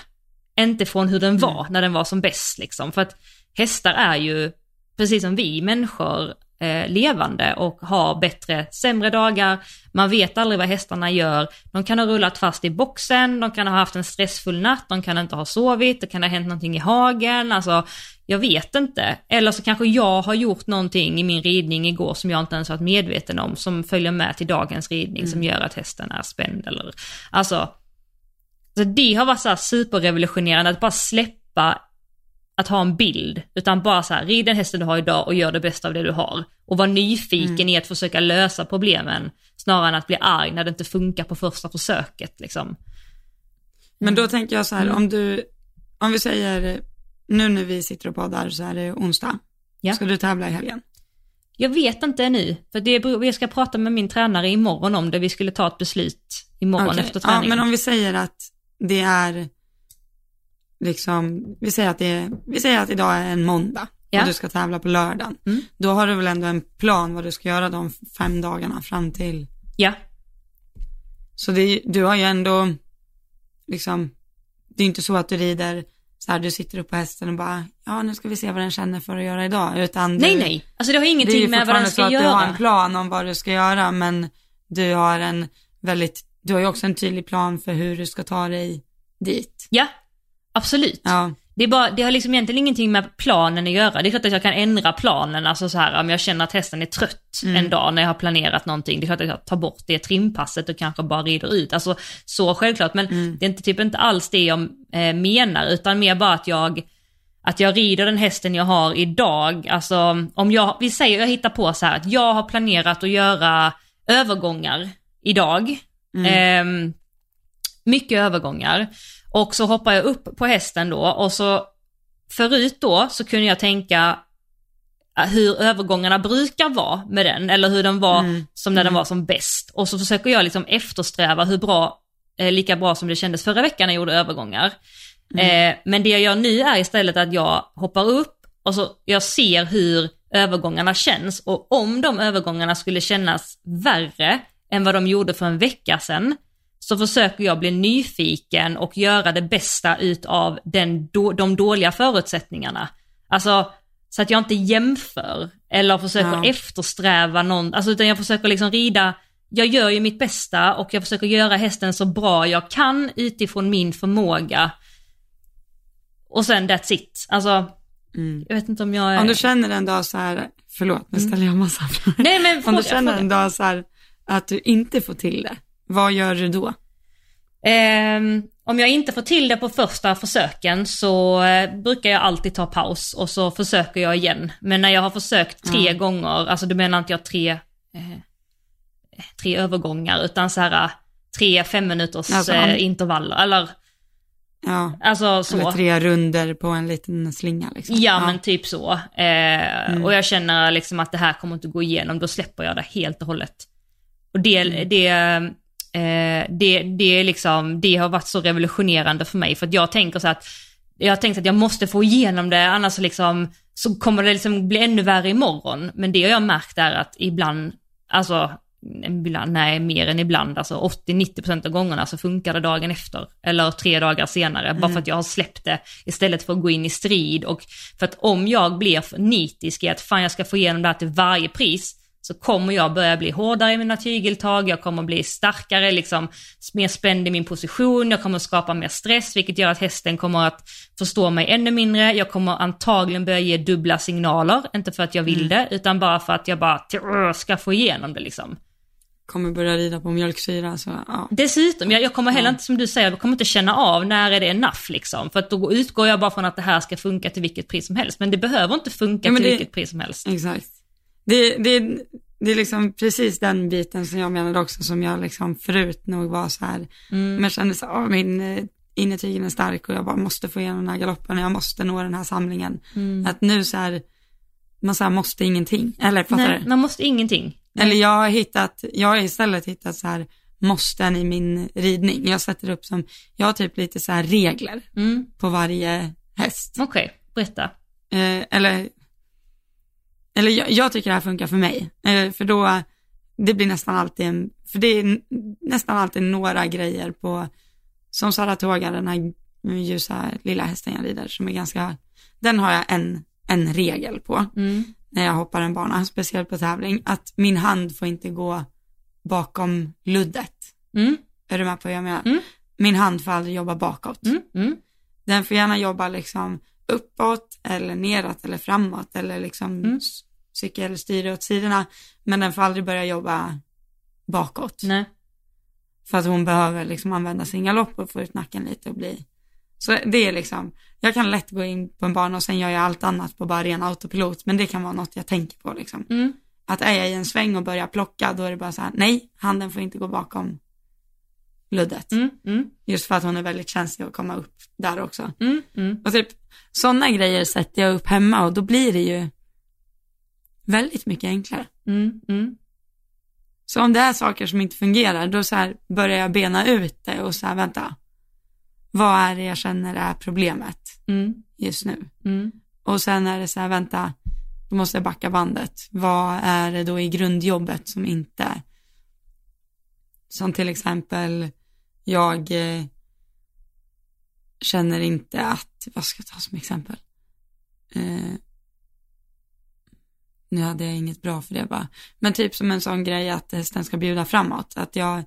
Inte från hur den var när den var som bäst liksom. För att hästar är ju, precis som vi människor, eh, levande och har bättre, sämre dagar. Man vet aldrig vad hästarna gör. De kan ha rullat fast i boxen, de kan ha haft en stressfull natt, de kan inte ha sovit, det kan ha hänt någonting i hagen, alltså jag vet inte. Eller så kanske jag har gjort någonting i min ridning igår som jag inte ens varit medveten om, som följer med till dagens ridning som gör att hästen är spänd eller, alltså. Så det har varit så här superrevolutionerande att bara släppa att ha en bild, utan bara så här, rid den hästen du har idag och gör det bästa av det du har. Och var nyfiken i att försöka lösa problemen, snarare än att bli arg när det inte funkar på första försöket liksom. Men då tänker jag så här, Mm. om du, om vi säger, nu när vi sitter och poddar så är det onsdag. Ja. Ska du tävla i helgen? Jag vet inte ännu, för det beror, jag ska prata med min tränare imorgon om det, vi skulle ta ett beslut imorgon Okej. efter Ja, träningen. men om vi säger att det är, liksom, vi säger att det är, vi säger att idag är en måndag Ja. och du ska tävla på lördagen. Mm. Då har du väl ändå en plan vad du ska göra de fem dagarna fram till, Ja, så det, du har ju ändå, liksom, det är inte så att du rider så här, du sitter upp på hästen och bara, ja nu ska vi se vad den känner för att göra idag. Utan Nej, du, nej. Alltså det har ingenting med vad den ska så att göra. du har en plan om vad du ska göra, men du har en väldigt, du har ju också en tydlig plan för hur du ska ta dig dit. Ja, absolut. Ja, Det, är bara, det har liksom egentligen ingenting med planen att göra. Det är klart att jag kan ändra planen, alltså så här om jag känner att hästen är trött Mm. en dag när jag har planerat någonting. Det är klart att jag tar bort det trimpasset och kanske bara rider ut. Alltså så självklart, men Mm. det är inte, typ inte alls det jag eh, menar, utan mer bara att jag att jag rider den hästen jag har idag, alltså om jag, vi säger, jag hittar på så här att jag har planerat att göra övergångar idag. Ehm, mycket övergångar. Och så hoppar jag upp på hästen då och så förut då så kunde jag tänka eh, hur övergångarna brukar vara med den eller hur den var Mm. som när den var som bäst. Och så försöker jag liksom eftersträva hur bra, eh, lika bra som det kändes förra veckan när jag gjorde övergångar. Eh, men det jag gör nu är istället att jag hoppar upp och så jag ser hur övergångarna känns och om de övergångarna skulle kännas värre än vad de gjorde för en vecka sedan så försöker jag bli nyfiken och göra det bästa utav den, de dåliga förutsättningarna. Alltså så att jag inte jämför eller försöker Ja. eftersträva någon, alltså utan jag försöker liksom rida, jag gör ju mitt bästa och jag försöker göra hästen så bra jag kan utifrån min förmåga. Och sen that's it. Alltså, Mm. jag vet inte om jag är... Om du känner en dag så här, förlåt nu ställer jag massa frågor. Nej men Om fråga, du känner en dag så här att du inte får till det, vad gör du då? Ehm, om jag inte får till det på första försöken så eh, brukar jag alltid ta paus och så försöker jag igen. Men när jag har försökt tre gånger, alltså du menar inte jag tre, eh, tre övergångar utan så här eh, tre fem minuters Alltså, om- eh, intervaller eller Ja, alltså så. eller tre runder på en liten slinga liksom. Ja, men typ så. Eh, Och jag känner liksom att det här kommer inte gå igenom, då släpper jag det helt och hållet. Och det, det, eh, det, det, liksom, det har varit så revolutionerande för mig, för att jag tänker så att jag har tänkt att jag måste få igenom det, annars så, liksom, så kommer det liksom bli ännu värre imorgon. Men det har jag märkt är att ibland, alltså, ibland, nej mer än ibland, alltså 80-90% av gångerna så funkar det dagen efter. Eller tre dagar senare, bara för att jag har släppt det istället för att gå in i strid. Och för att om jag blir nitisk i att fan jag ska få igenom det här till varje pris, så kommer jag börja bli hårdare i mina tygeltag, jag kommer bli starkare, liksom mer spänd i min position, jag kommer skapa mer stress, vilket gör att hästen kommer att förstå mig ännu mindre, jag kommer antagligen börja ge dubbla signaler, inte för att jag vill det, utan bara för att jag bara ska få igenom det liksom. Kommer börja rida på mjölksyra så, ja. Dessutom, jag, jag kommer heller inte, som du säger, jag kommer inte känna av när är det enough liksom. För att då utgår jag bara från att det här ska funka till vilket pris som helst. Men det behöver inte funka Ja, till det- vilket pris som helst. Exakt. Det, det, det är liksom precis den biten som jag menade också som jag liksom förut nog var så här, men jag kände så här, "Åh, min eh, innertygen är stark och jag bara måste få igenom den här galoppen och jag måste nå den här samlingen. Att nu så här, man så här måste ingenting, eller fattar Nej, du? man måste ingenting. Eller jag har hittat, jag har istället hittat så här måsten i min ridning. Jag sätter upp som, jag har typ lite så här regler Mm. på varje häst. Okej, berätta. Eh, eller eller jag, jag tycker det här funkar för mig. Eh, för då, det blir nästan alltid en, för det är nästan alltid några grejer på, som Saratoga, den här ljusa lilla hästen jag rider, som är ganska, den har jag en, en regel på Mm. när jag hoppar en bana, speciellt på tävling, att min hand får inte gå bakom luddet. Mm. Är du med på vad jag menar? Mm. Min hand får aldrig jobba bakåt. Mm. Mm. Den får gärna jobba liksom uppåt eller neråt eller framåt eller liksom S- cykelstyre åt sidorna. Men den får aldrig börja jobba bakåt. Nej. För att hon behöver liksom använda sin galopp och få ut nacken lite och bli. Så det är liksom, jag kan lätt gå in på en bana och sen gör jag allt annat på bara ren autopilot. Men det kan vara något jag tänker på liksom. Mm. Att är jag i en sväng och börjar plocka då är det bara så här, nej, handen får inte gå bakom luddet. Mm. Mm. Just för att hon är väldigt känslig att komma upp där också. Mm. Mm. Och typ sådana grejer sätter jag upp hemma och då blir det ju väldigt mycket enklare. Mm. Mm. Så om det är saker som inte fungerar, då så börjar jag bena ut det och så här, vänta, vad är det jag känner är problemet Mm. just nu? Mm. Och sen är det så här, vänta, då måste jag backa bandet. Vad är det då i grundjobbet som inte, som till exempel jag, eh, känner inte att, vad ska jag ta som exempel? Eh, nu hade jag inget bra för det bara. Men typ som en sån grej att hästen ska bjuda framåt. Att jag,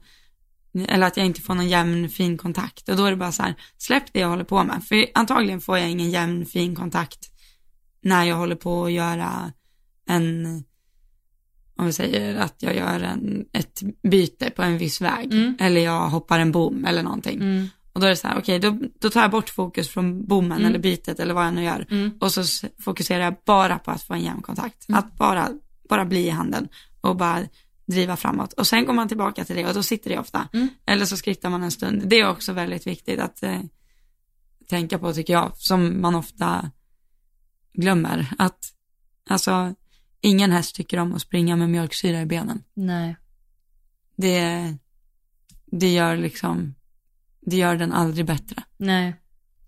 eller att jag inte får någon jämn fin kontakt. Och då är det bara så här, släpp det jag håller på med. För antagligen får jag ingen jämn fin kontakt när jag håller på att göra en, om vi säger att jag gör en, ett byte på en viss väg. Mm. Eller jag hoppar en bom eller någonting. Mm. Och då är det så här, okej, då, då tar jag bort fokus från bommen Mm. eller bytet eller vad jag nu gör. Mm. Och så fokuserar jag bara på att få en jämn kontakt. Mm. Att bara, bara bli i handen och bara driva framåt. Och sen går man tillbaka till det och då sitter det ofta. Mm. Eller så skrittar man en stund. Det är också väldigt viktigt att eh, tänka på tycker jag, som man ofta glömmer. Att alltså, ingen häst tycker om att springa med mjölksyra i benen. Nej. Det, det gör liksom, det gör den aldrig bättre. Nej.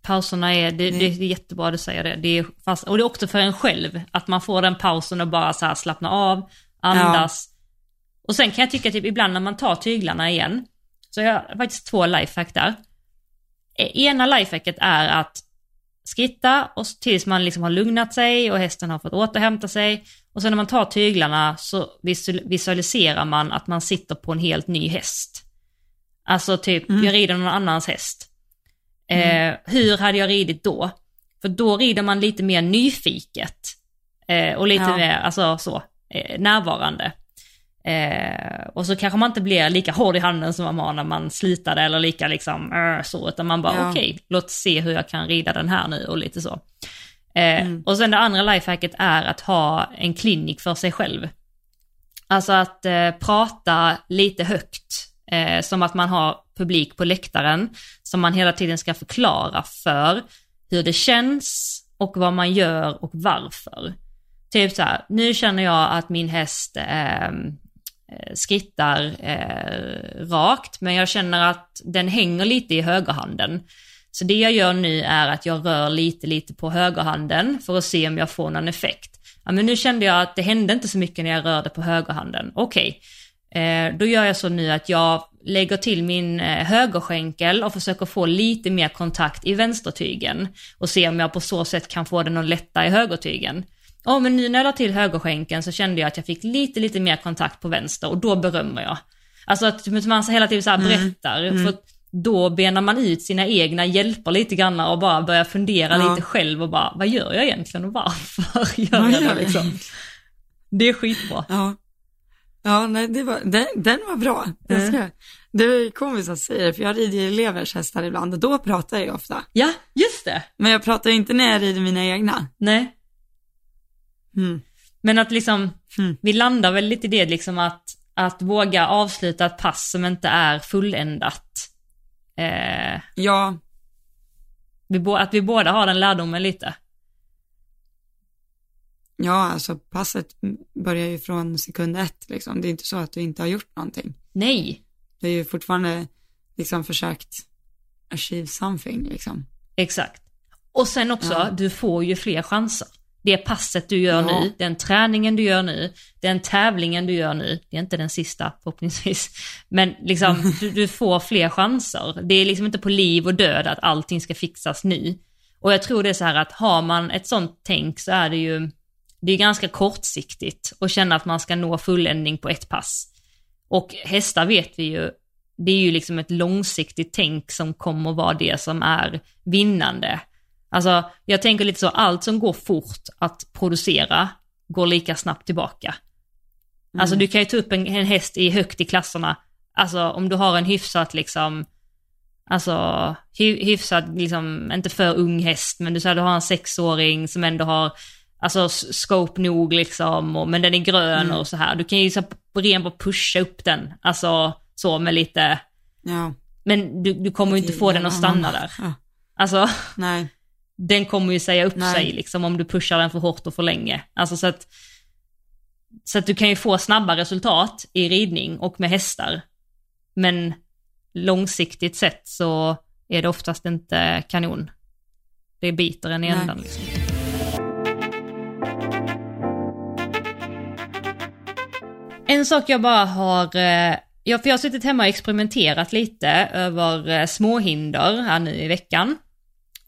Pauserna är, det, Det- det är jättebra att du säger det. det är fast, och det är också för en själv, att man får den pausen och bara så slappna av, andas. Och sen kan jag tycka typ ibland när man tar tyglarna igen, så jag har faktiskt två lifehack där. E- Ena lifehacket är att skritta och tills man liksom har lugnat sig och hästen har fått återhämta sig. Och sen när man tar tyglarna så visu- visualiserar man att man sitter på en helt ny häst. Alltså typ, Mm. jag rider någon annans häst. Eh, hur hade jag ridit då? För då rider man lite mer nyfiket. Eh, och lite Ja. mer, alltså så, eh, närvarande. Eh, och så kanske man inte blir lika hård i handen som man var när man slutade eller lika liksom äh, så, utan man bara Ja. okej, låt se hur jag kan rida den här nu och lite så. Eh, Mm. Och sen det andra lifehacket är att ha en klinik för sig själv. Alltså att eh, prata lite högt, eh, som att man har publik på läktaren, som man hela tiden ska förklara för hur det känns och vad man gör och varför. Typ så här, nu känner jag att min häst ehm, eh, skrittar eh, rakt, men jag känner att den hänger lite i högerhanden. Så det jag gör nu är att jag rör lite, lite på högerhanden för att se om jag får någon effekt. Ja, men nu kände jag att det hände inte så mycket när jag rörde på högerhanden. Okej, eh, då gör jag så nu att jag lägger till min eh, högerskänkel och försöker få lite mer kontakt i vänstertygen och se om jag på så sätt kan få den att lätta i högertygen. Ja, men nu när jag la till högerskänkeln så kände jag att jag fick lite, lite mer kontakt på vänster och då berömmer jag. Alltså att man hela tiden så här berättar, för att då benar man ut sina egna hjälper lite grann och bara börjar fundera Ja. lite själv och bara, vad gör jag egentligen och varför gör jag det liksom? Det är skitbra. Ja. Ja, nej, det var, den, den var bra. Den Mm. ska, jag- Det är komiskt att säga det, för jag rider ju elevers hästar ibland och då pratar jag ofta. Ja, just det. Men jag pratar ju inte när jag rider mina egna. Nej, Mm. men att liksom, Mm. vi landar väl lite i det liksom att, att våga avsluta ett pass som inte är fulländat. Eh, Ja, vi, att vi båda har den lärdomen lite. Ja, alltså passet börjar ju från sekund ett liksom. Det är inte så att du inte har gjort någonting. Nej, Du har ju fortfarande liksom försökt achieve something liksom. exakt. Och sen också, Ja. du får ju fler chanser. Det passet du gör Ja. nu, den träningen du gör nu, den tävlingen du gör nu, det är inte den sista förhoppningsvis, men liksom du, du får fler chanser. Det är liksom inte på liv och död att allting ska fixas nu. Och jag tror det är så här att har man ett sånt tänk så är det ju, det är ganska kortsiktigt att känna att man ska nå fulländning på ett pass. Och hästar vet vi ju, det är ju liksom ett långsiktigt tänk som kommer vara det som är vinnande. Alltså, jag tänker lite så, allt som går fort att producera går lika snabbt tillbaka. Alltså du kan ju ta upp en, en häst i högt i klasserna, alltså om du har en hyfsat liksom, alltså hy, hyfsat liksom, inte för ung häst, men du säger du har en sexåring som ändå har, alltså scope nog liksom, och, men den är grön Mm. och så här. Du kan ju så ren bara pusha upp den, alltså så med lite, Ja. men du, du kommer ju inte få den att stanna där. Ja. Alltså, Nej, den kommer ju säga upp Nej. sig liksom om du pushar den för hårt och för länge. Alltså så att, så att du kan ju få snabba resultat i ridning och med hästar. Men långsiktigt sett så är det oftast inte kanon. Det biter en i ändan liksom. En sak jag bara har, eh, ja, för jag har suttit hemma och experimenterat lite över eh, småhinder här nu i veckan.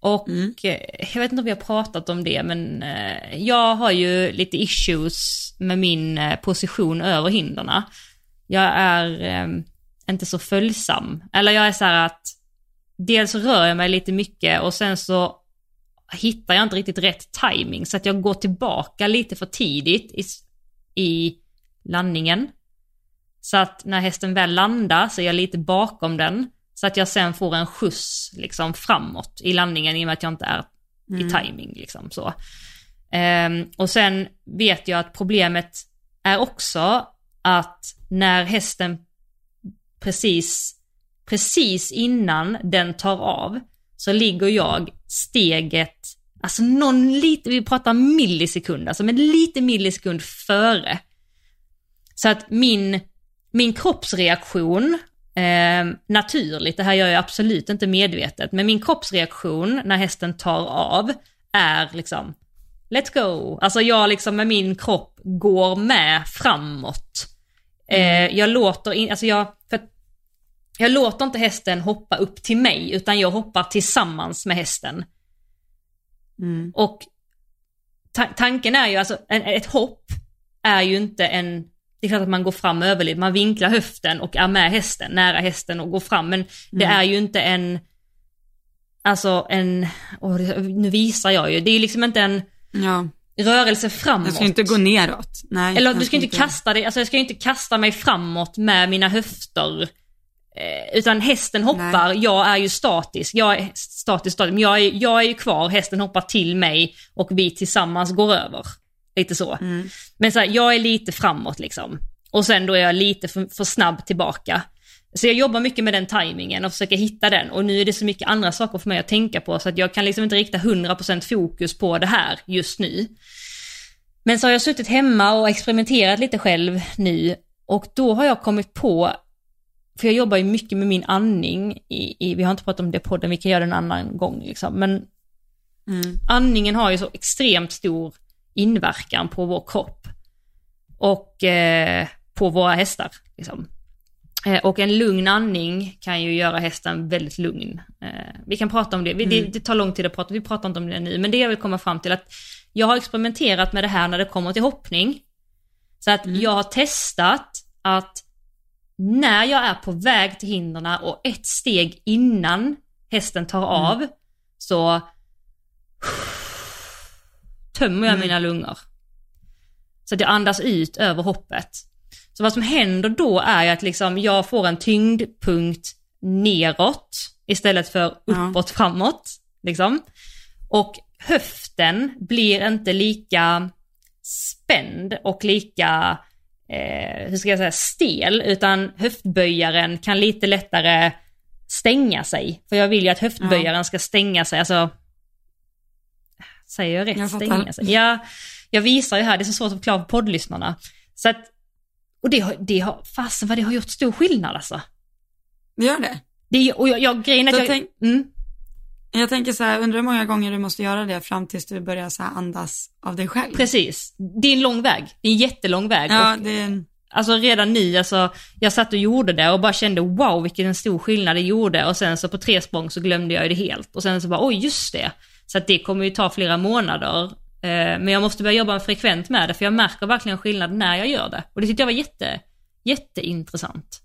Och mm. Eh, jag vet inte om vi har pratat om det, men jag har ju lite issues med min position över hinderna. Jag är inte så följsam. Eller jag är så här att dels rör jag mig lite mycket och sen så hittar jag inte riktigt rätt timing så att jag går tillbaka lite för tidigt i, i landningen. Så att när hästen väl landar så är jag lite bakom den. Så att jag sen får en skjuts liksom framåt i landningen i och med att jag inte är mm. i timing liksom så. Um, och sen vet jag att problemet är också att när hästen precis, precis innan den tar av så ligger jag steget, alltså någon lite, vi pratar millisekund, alltså men lite millisekund före. Så att min, min kroppsreaktion, eh, naturligt, det här gör jag absolut inte medvetet, men min kroppsreaktion när hästen tar av är liksom Let's go! Alltså jag liksom med min kropp går med framåt. Mm. Eh, jag låter in, alltså jag, för jag låter inte hästen hoppa upp till mig utan jag hoppar tillsammans med hästen. Mm. Och ta tanken är ju alltså, en, ett hopp är ju inte en, det är klart att man går fram överled, man vinklar höften och är med hästen, nära hästen och går fram, men mm. det är ju inte en, alltså en, oh, nu visar jag ju, det är liksom inte en ja. rörelse framåt. Jag ska inte gå neråt. Nej, Eller du ska inte kasta dig, alltså jag ska inte kasta mig framåt med mina höfter Eh, utan hästen hoppar, Nej. jag är ju statisk, jag är statisk, statisk men jag är, jag är ju kvar, hästen hoppar till mig och vi tillsammans går över. Lite så. Mm. Men så här, jag är lite framåt liksom. Och sen då är jag lite för, för, snabb tillbaka. Så jag jobbar mycket med den tajmingen och försöker hitta den och nu är det så mycket andra saker för mig att tänka på så att jag kan liksom inte rikta 100% fokus på det här just nu. Men så har jag suttit hemma och experimenterat lite själv nu och då har jag kommit på för jag jobbar ju mycket med min andning, i, i, vi har inte pratat om det podden, vi kan göra det en annan gång liksom, men mm. andningen har ju så extremt stor inverkan på vår kropp och eh, på våra hästar. Liksom. Eh, och en lugn andning kan ju göra hästen väldigt lugn. Eh, vi kan prata om det, mm. det, det, tar lång tid att prata, vi pratar inte om det nu, men det jag vill komma fram till att jag har experimenterat med det här när det kommer till hoppning. Så att mm. jag har testat att när jag är på väg till hindren och ett steg innan hästen tar mm. av mm. så tömmer jag mm. mina lungor. Så att jag andas ut över hoppet. Så vad som händer då är att liksom jag får en tyngdpunkt neråt istället för uppåt ja. framåt. Liksom. Och höften blir inte lika spänd och lika eh, hur ska jag säga, stel, utan höftböjaren kan lite lättare stänga sig. För jag vill ju att höftböjaren ja. ska stänga sig, alltså Säger jag rätt? Jag stänga sig? Ja, jag visar ju här, det är så svårt att förklara för poddlyssnarna. Så att, och det har, det har, fasen vad det har gjort stor skillnad alltså. Det gör det? det och jag, jag grejen att jag, tänk, mm. Jag tänker så här, undrar hur många gånger du måste göra det fram tills du börjar så andas av dig själv. Precis. Det är en lång väg. Det är en jättelång väg. Ja, och, det är en... Alltså redan nu, alltså, jag satt och gjorde det och bara kände wow vilken stor skillnad det gjorde och sen så på tre språng så glömde jag det helt och sen så bara oj just det. Så att det kommer ju ta flera månader. Eh, men jag måste börja jobba frekvent med det för jag märker verkligen skillnad när jag gör det. Och det tyckte jag var jätte, jätteintressant.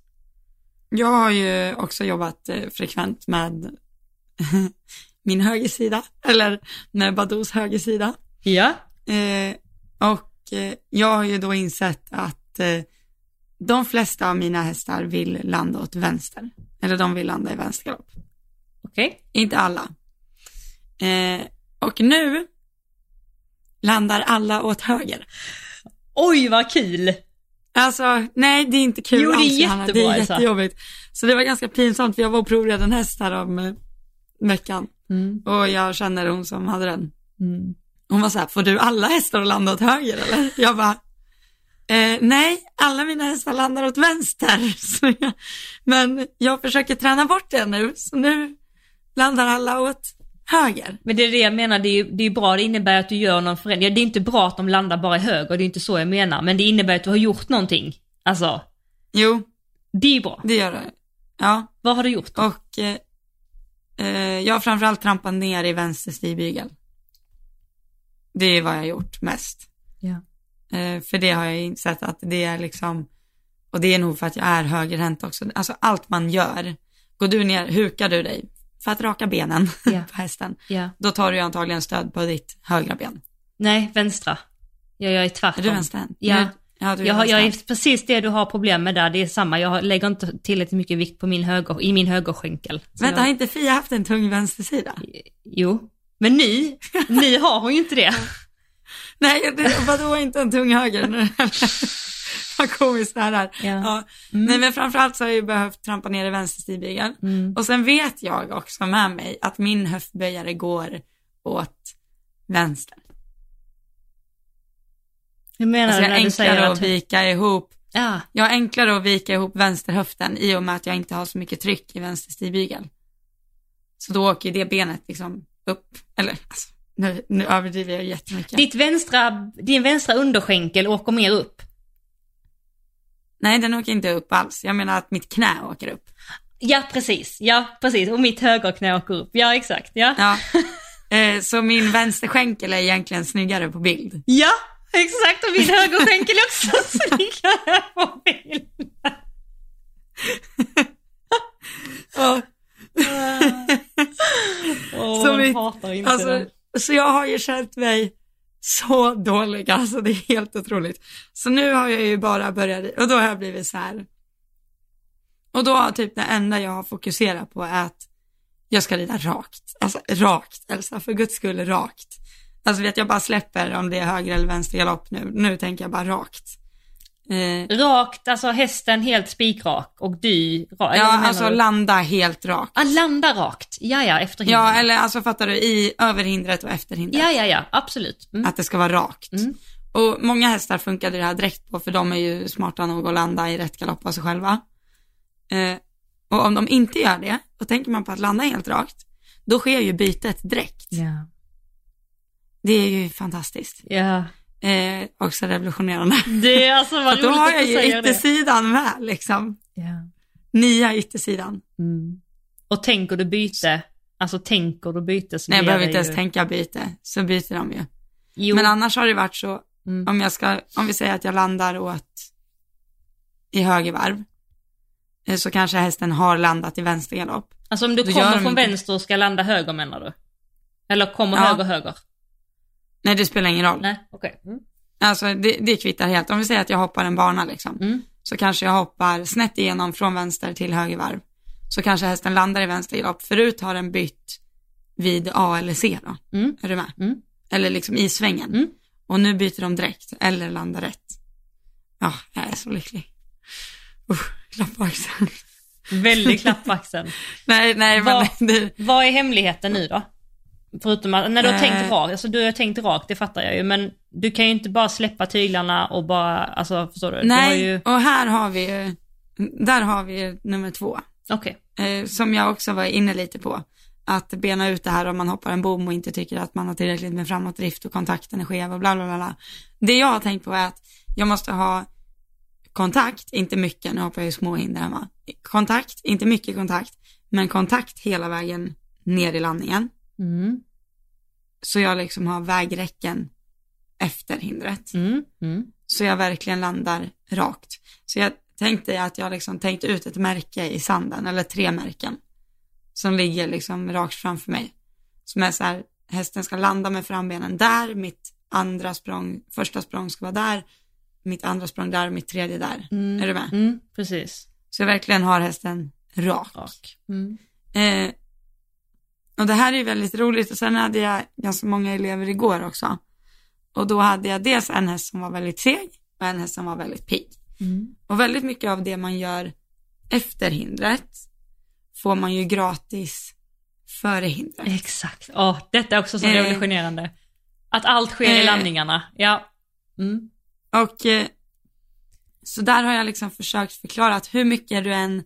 Jag har ju också jobbat eh, frekvent med min högersida, eller med Badous högersida. Ja. Eh, och jag har ju då insett att de flesta av mina hästar vill landa åt vänster. Eller de vill landa i vänstergalopp. Okej. Okay. Inte alla. Eh, och nu landar alla åt höger. Oj vad kul! Alltså, nej det är inte kul jo, det är alls, jättebra, Det är alltså. jättejobbigt. Så det var ganska pinsamt för jag var och provade en häst här om eh, veckan. Mm. Och jag känner hon som hade den. Mm. Hon var så här, får du alla hästar att landa åt höger eller? Jag bara, eh, nej, alla mina hästar landar åt vänster. Jag, men jag försöker träna bort det nu, så nu landar alla åt höger. Men det är det jag menar, det är ju det är bra, det innebär att du gör någon förändring. Det är inte bra att de landar bara i höger, det är inte så jag menar, men det innebär att du har gjort någonting. Alltså. Jo. Det är bra. Det gör det. Ja. Vad har du gjort? Då? Och eh, Eh, jag har framförallt trampat ner i vänster stigbygel. Det är vad jag har gjort mest. Ja. Eh, för det har jag insett att det är liksom, och det är nog för att jag är högerhänt också. Alltså allt man gör, går du ner, hukar du dig för att raka benen Ja. på hästen, ja. då tar du antagligen stöd på ditt högra ben. Nej, vänstra. Ja, jag är tvärtom. Är du vänsterhänt? Ja. Ja du är Jag, har, jag är precis det du har problem med där, det är samma. Jag har- lägger inte tillräckligt mycket vikt på min höger, i min högerskänkel. Vänta, har jag, inte Fia haft en tung vänstersida? Jo, men nu, nu har hon ju inte det. Nej, det, vadå inte en tung höger? Vad komiskt det här är. Ja. Ja. Nej, men framförallt så har jag ju behövt trampa ner i vänster stigbygel. Mm. Och sen vet jag också med mig att min höftböjare går åt vänster. Hur menar Alltså du jag är enklare att... att vika ihop, Ja, jag har enklare att vika ihop vänsterhöften i och med att jag inte har så mycket tryck i vänster stigbygel. Så då åker det benet liksom upp, eller alltså, nu, nu överdriver jag jättemycket. ditt vänstra, din vänstra underskänkel åker mer upp. Nej, den åker inte upp alls. Jag menar att mitt knä åker upp. Ja, precis. Ja, precis. Och mitt högerknä åker upp. Ja, exakt. Ja. Ja. Eh, så min vänsterskänkel är egentligen snyggare på bild. Ja, exakt. Och min högerskänkel är också snyggare på bild. Ja. Åh, Så jag mitt- Alltså, så jag har ju känt mig så dålig, alltså det är helt otroligt. Så nu har jag ju bara börjat, och då har jag blivit så här. Och då har typ det enda jag har fokuserat på är att jag ska rida rakt. Alltså rakt, Elsa, för guds skull rakt. Alltså vet jag bara släpper om det är höger eller vänster galopp nu. Nu tänker jag bara rakt. Eh, Rakt, alltså hästen helt spikrak och du rak. ja, alltså landa helt rakt. ah, landa rakt. Ja, ja, efter hindret. Ja, eller alltså fattar du, i över hindret och efter hindret. ja, ja, ja, absolut. Mm. Att det ska vara rakt. Mm. Och många hästar funkade det här direkt på för de är ju smarta nog att landa i rätt galopp av sig själva. Eh, och om de inte gör det, då tänker man på att landa helt rakt, då sker ju bytet direkt. Ja. Det är ju fantastiskt. Ja. Eh, också revolutionerande. Det är alltså vad att då har jag ju säger det. yttersidan med liksom. Ja. Nya yttersidan. Mm. Och tänker du byte, alltså tänker du byte så Nej, jag behöver inte ens ju... tänka byte, så byter de ju. Jo. Men annars har det varit så, Mm. om jag ska, om vi säger att jag landar åt i höger varv, eh, så kanske hästen har landat i vänster galopp. Alltså om du Då kommer från inte- vänster och ska landa höger menar du? Eller kommer Ja. höger höger? Nej, det spelar ingen roll. Nej, okej. Mm. Alltså det, det kvittar helt. Om vi säger att jag hoppar en bana liksom, Mm. så kanske jag hoppar snett igenom från vänster till höger varv. Så kanske hästen landar i vänster galopp. Förut har den bytt vid A eller C då. Mm. Är du med? Mm. Eller liksom i svängen. Mm. Och nu byter de direkt, eller landar rätt. Ja, jag är så lycklig. Usch, klapp på axeln. Väldigt klapp på axeln. Nej, nej, men Vad- det, Vad är hemligheten nu då? Förutom att, när du har Eh. tänkt rakt, alltså du har tänkt rakt, det fattar jag ju, men du kan ju inte bara släppa tyglarna och bara, alltså förstår du? Du nej, ju, och här har vi ju, där har vi ju nummer två. okej. Eh, som jag också var inne lite på. Att bena ut det här om man hoppar en bom och inte tycker att man har tillräckligt med framåtdrift och kontakten är skev och bla bla. bla. Det jag har tänkt på är att jag måste ha kontakt, inte mycket, nu hoppar jag ju små hinder hemma. Kontakt, inte mycket kontakt, men kontakt hela vägen ner i landningen. Mm. Så jag liksom har vägräcken efter hindret. Mm. Mm. Så jag verkligen landar rakt. Så jag tänkte att jag liksom tänkt ut ett märke i sanden, eller tre märken. Som ligger liksom rakt framför mig. Som är så här, hästen ska landa med frambenen där, mitt andra språng, första språng ska vara där, mitt andra språng där, mitt tredje där. Mm. Är du med? Mm. Precis. Så jag verkligen har hästen rak. Rak. Mm. Eh, och det här är ju väldigt roligt och sen hade jag ganska många elever igår också. Och då hade jag dels en häst som var väldigt seg och en häst som var väldigt pigg. Mm. Och väldigt mycket av det man gör efter hindret får man ju gratis före hindret. Exakt. Åh, detta är också så Eh. revolutionerande. Att allt sker i Eh. landningarna. Ja. Mm. Och eh, så där har jag liksom försökt förklara att hur mycket du än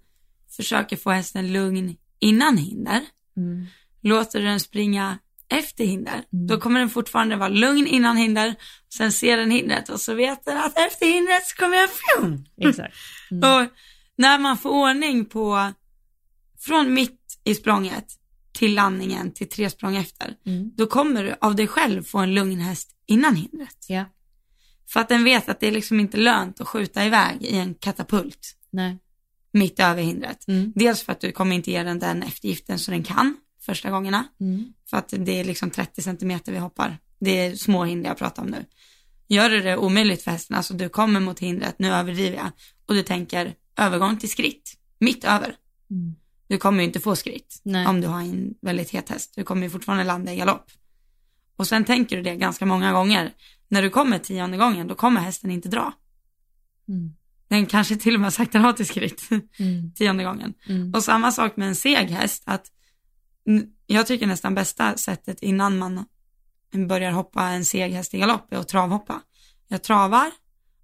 försöker få hästen lugn innan hinder, Mm. Låter du den springa efter hinder, Mm. då kommer den fortfarande vara lugn innan hinder, sen ser den hindret och så vet den att efter hindret så kommer jag fjum. Exakt. Mm. Och när man får ordning på, från mitt i språnget till landningen till tre språng efter, Mm. då kommer du av dig själv få en lugn häst innan hindret. Ja. För att den vet att det är liksom inte lönt att skjuta iväg i en katapult Nej. mitt över hindret. Mm. Dels för att du kommer inte ge den den eftergiften så den kan första gångerna. Mm. För att det är liksom 30 centimeter vi hoppar. Det är små hinder jag pratar om nu. Gör du det omöjligt för hästen, alltså du kommer mot hindret, nu överdriver jag, och du tänker övergång till skritt, mitt över. Mm. Du kommer ju inte få skritt Nej. om du har en väldigt het häst. Du kommer ju fortfarande landa i galopp. Och sen tänker du det ganska många gånger. När du kommer tionde gången, då kommer hästen inte dra. Mm. Den kanske till och med saktar av till skritt Mm. tionde gången. Mm. Och samma sak med en seg häst, att jag tycker nästan bästa sättet innan man börjar hoppa en seg häst i galopp är att travhoppa. Jag travar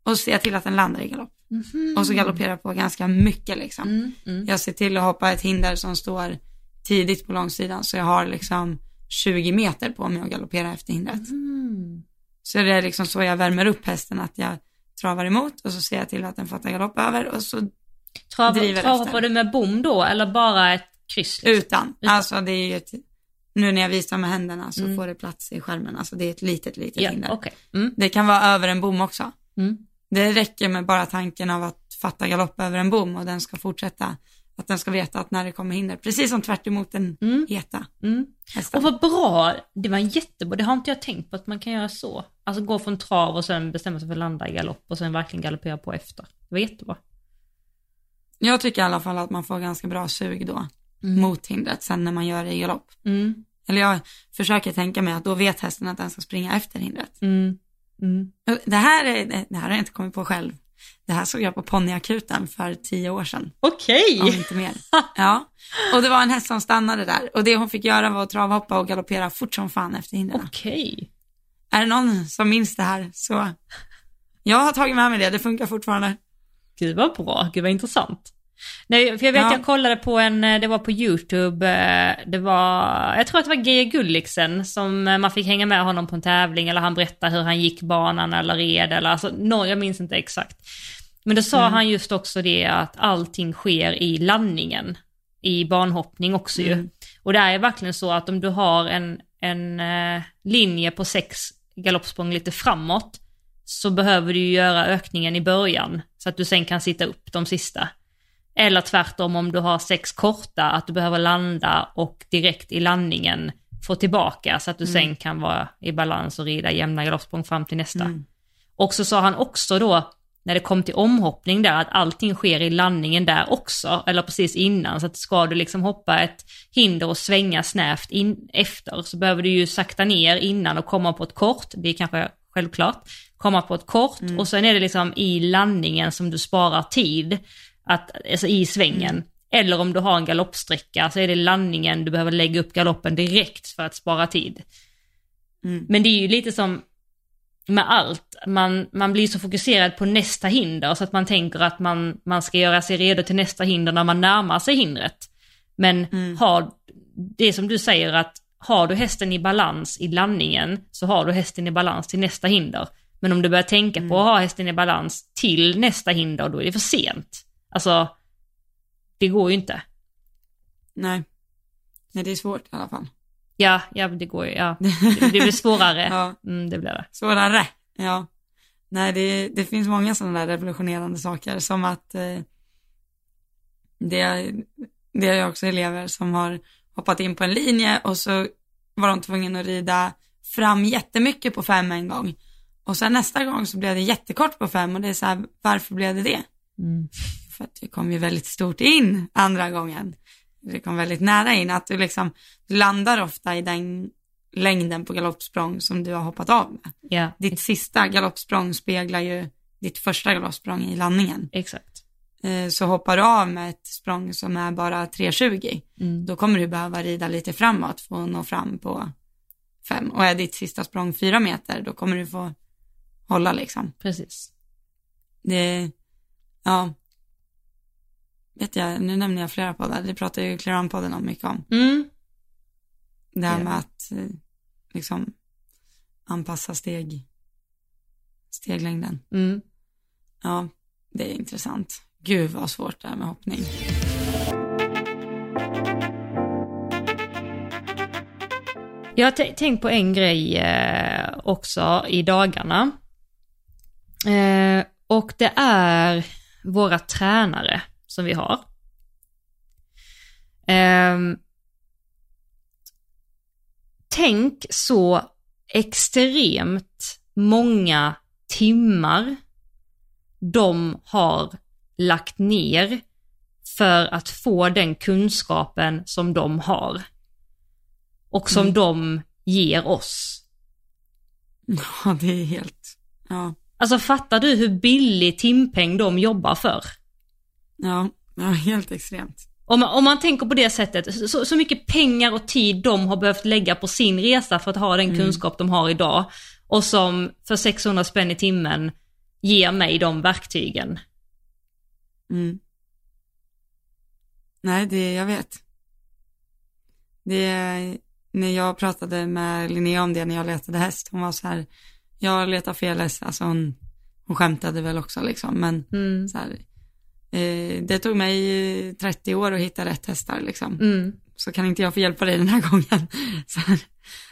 och ser till att den landar i galopp. Mhm. Och så galopperar på ganska mycket liksom. Mm. Mm. Jag ser till att hoppa ett hinder som står tidigt på långsidan så jag har liksom 20 meter på mig att galoppera efter hindret. Mm. Så det är liksom så jag värmer upp hästen, att jag travar emot och så ser jag till att den fattar galopp över och så Trav, Driver travar efter. du med bom då eller bara ett kryss? liksom? utan. Utan. Alltså det är ju ett, nu när jag visar med händerna så Mm. får det plats i skärmen. Alltså det är ett litet, litet Ja, hinder. okej. Mm. Det kan vara över en bom också. Mm. Det räcker med bara tanken av att fatta galopp över en bom och den ska fortsätta. Att den ska veta att när det kommer hinder, precis som tvärt emot den Mm. heta Mm. Och vad bra, det var en jättebra, det har inte jag tänkt på att man kan göra så. Alltså gå från trav och sen bestämma sig för att landa i galopp och sen verkligen galoppera på efter. Det var jättebra. Jag tycker i alla fall att man får ganska bra sug då Mm. mot hindret sen när man gör det i galopp. Mm. Eller jag försöker tänka mig att då vet hästen att den ska springa efter hindret. Mm. Mm. Det här, är, det här har jag inte kommit på själv. Det här såg jag på ponnyakuten för tio år sedan, Okej! om inte mer. Ja, och det var en häst som stannade där och det hon fick göra var att travhoppa och galoppera fort som fan efter hindren. Okej. Är det någon som minns det här så, jag har tagit med mig det, det funkar fortfarande. Gud vad bra, gud vad intressant. Nej, för jag vet Ja. jag kollade på en, eh, det var på YouTube, eh, det var, jag tror att det var Geir Gulliksen som eh, man fick hänga med honom på en tävling eller han berättade hur han gick banan eller red eller alltså, no, jag minns inte exakt. Men då sa han just också det att allting sker i landningen, i banhoppning också ju. Mm. Och det är verkligen så att om du har en, en linje på sex galoppsprång lite framåt, så behöver du ju göra ökningen i början, så att du sen kan sitta upp de sista. Eller tvärtom om du har sex korta, att du behöver landa och direkt i landningen få tillbaka så att du sen kan vara i balans och rida jämna galoppsprång fram till nästa. Mm. Och så sa han också då, när det kom till omhoppning där, att allting sker i landningen där också, eller precis innan. Så att ska du liksom hoppa ett hinder och svänga snävt in efter, så behöver du ju sakta ner innan och komma på ett kort, det är kanske självklart, komma på ett kort och sen är det liksom i landningen som du sparar tid, att, alltså i svängen. Eller om du har en galoppsträcka så är det landningen du behöver lägga upp galoppen direkt för att spara tid. Mm. Men det är ju lite som med allt, man, man blir så fokuserad på nästa hinder så att man tänker att man, man ska göra sig redo till nästa hinder när man närmar sig hindret. Men Mm. har, det som du säger att har du hästen i balans i landningen så har du hästen i balans till nästa hinder. Men om du börjar tänka på att ha hästen i balans till nästa hinder, då är det för sent. Alltså, det går ju inte. Nej. Nej, det är svårt i alla fall. Ja, ja det går ju, ja. Det, blir svårare. Ja. Mm, det blir det. Svårare, ja. Nej, det, det finns många sådana där revolutionerande saker som att eh, det, det är också elever som har hoppat in på en linje och så var de tvungna att rida fram jättemycket på fem en gång. Och sen nästa gång så blev det jättekort på fem och det är så här, varför blev det det? Mm. För att det kom ju väldigt stort in andra gången. Det kom väldigt nära in, att du liksom du landar ofta i den längden på galoppsprång som du har hoppat av med. Ja, Ditt sista galoppsprång speglar ju ditt första galoppsprång i landningen. exakt. Eh, Så hoppar du av med ett språng som är bara 3,20, Mm. då kommer du behöva rida lite framåt för att nå fram på fem. Och är ditt sista språng fyra meter, då kommer du få hålla liksom. Precis. Det, ja. Vet jag, nu nämner jag flera poddar, det pratar ju Clear On-podden om mycket om. Mm. Det här med att eh, liksom anpassa steg, steglängden. Mm. Ja, det är intressant. Gud vad svårt det är med hoppning. Jag har tänkt på en grej eh, också i dagarna. Eh, och det är våra tränare som vi har. Eh, tänk så extremt många timmar de har lagt ner för att få den kunskapen som de har. Och som mm. de ger oss. Ja, det är helt, ja. Alltså fattar du hur billig timpeng de jobbar för? Ja, ja helt extremt. Om man, om man tänker på det sättet, så, så mycket pengar och tid de har behövt lägga på sin resa för att ha den mm. kunskap de har idag. Och som för 600 spänn i timmen ger mig de verktygen. Mm. Nej, det, jag vet. Det, när jag pratade med Linnea om det när jag letade häst, hon var så här, jag letar fel häst, alltså hon, hon skämtade väl också liksom, men mm. så här, eh, det tog mig 30 år att hitta rätt hästar liksom. Mm. Så kan inte jag få hjälpa dig den här gången. Så,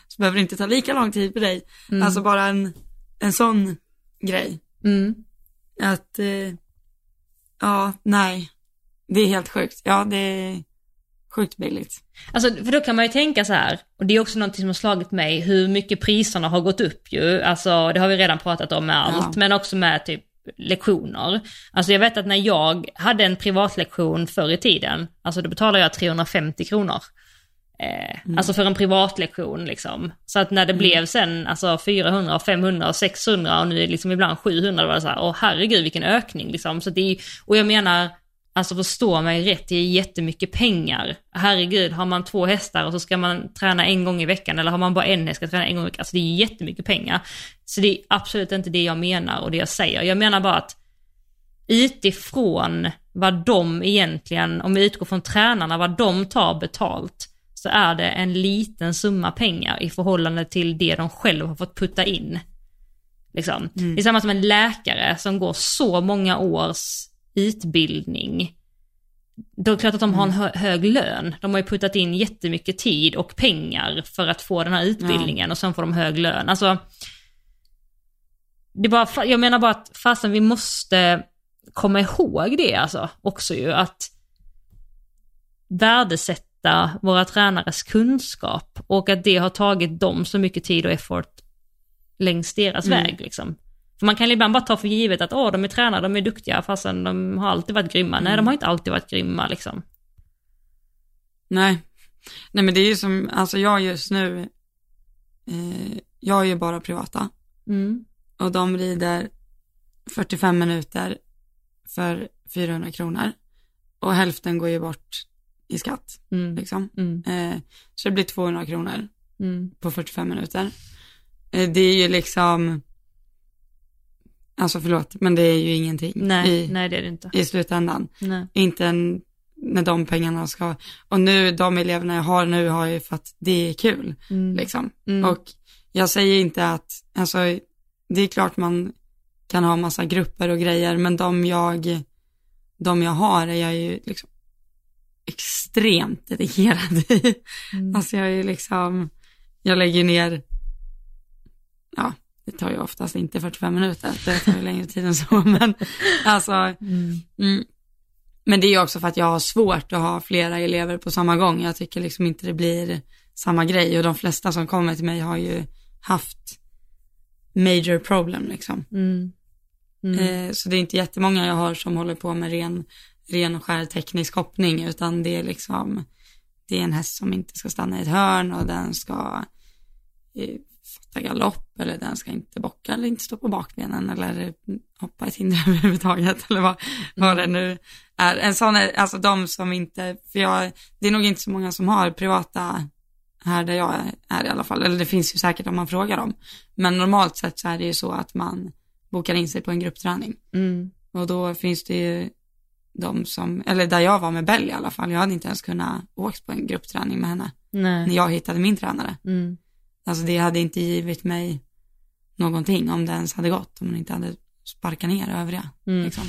så behöver det inte ta lika lång tid för dig. Mm. Alltså bara en, en sån grej. Mm. Att, eh, ja, nej, det är helt sjukt. Ja, det är sjukt billigt. Alltså, för då kan man ju tänka så här, och det är också någonting som har slagit mig, hur mycket priserna har gått upp ju. Alltså, det har vi redan pratat om med allt, ja. men också med typ lektioner. Alltså jag vet att när jag hade en privatlektion förr i tiden, alltså då betalade jag 350 kronor. Eh, mm. Alltså för en privatlektion liksom. Så att när det mm. blev sen alltså 400, 500, 600 och nu liksom ibland 700, då var det så här, åh herregud vilken ökning liksom. Så det är, och jag menar, Alltså förstå mig rätt, det är jättemycket pengar. Herregud, har man två hästar och så ska man träna en gång i veckan eller har man bara en häst ska träna en gång i veckan. Alltså det är jättemycket pengar. Så det är absolut inte det jag menar och det jag säger. Jag menar bara att utifrån vad de egentligen, om vi utgår från tränarna, vad de tar betalt, så är det en liten summa pengar i förhållande till det de själva har fått putta in. Liksom. Mm. Det är samma som en läkare som går så många års utbildning, då är det klart att de har en hö hög lön. De har ju puttat in jättemycket tid och pengar för att få den här utbildningen ja. och sen får de hög lön. Alltså, det bara, jag menar bara att fasen vi måste komma ihåg det alltså också ju att värdesätta våra tränares kunskap och att det har tagit dem så mycket tid och effort längs deras mm. väg liksom. För man kan ibland bara ta för givet att åh, de är tränade, de är duktiga fastän de har alltid varit grymma. Nej, de har inte alltid varit grymma liksom. Nej, nej men det är ju som, alltså jag just nu, eh, jag är ju bara privata. Mm. Och de rider 45 minuter för 400 kronor. Och hälften går ju bort i skatt. Mm. Liksom. Mm. Eh, så det blir 200 kronor mm. på 45 minuter. Eh, det är ju liksom, Alltså förlåt, men det är ju ingenting nej, i, nej, det är det inte. i slutändan. Nej. Inte en, när de pengarna ska, och nu de eleverna jag har nu har ju för att det är kul. Mm. Liksom. Mm. Och jag säger inte att, alltså det är klart man kan ha massa grupper och grejer, men de jag, de jag har är jag ju liksom extremt dedikerad i. Mm. Alltså jag är ju liksom, jag lägger ner, ja, det tar ju oftast inte 45 minuter, det tar ju längre tid än så, men alltså, mm. Mm, men det är ju också för att jag har svårt att ha flera elever på samma gång. Jag tycker liksom inte det blir samma grej och de flesta som kommer till mig har ju haft major problem liksom. Mm. Mm. Eh, så det är inte jättemånga jag har som håller på med ren, ren och skär teknisk hoppning utan det är liksom, det är en häst som inte ska stanna i ett hörn och den ska fatta galopp eller den ska inte bocka eller inte stå på bakbenen eller hoppa ett hinder överhuvudtaget eller vad, vad det nu är. En sån är, alltså de som inte, för jag, det är nog inte så många som har privata här där jag är i alla fall, eller det finns ju säkert om man frågar dem. Men normalt sett så är det ju så att man bokar in sig på en gruppträning. Mm. Och då finns det ju de som, eller där jag var med Bell i alla fall, jag hade inte ens kunnat åka på en gruppträning med henne. Nej. När jag hittade min tränare. Mm. Alltså det hade inte givit mig någonting om det ens hade gått, om man inte hade sparkat ner övriga. Mm. Liksom.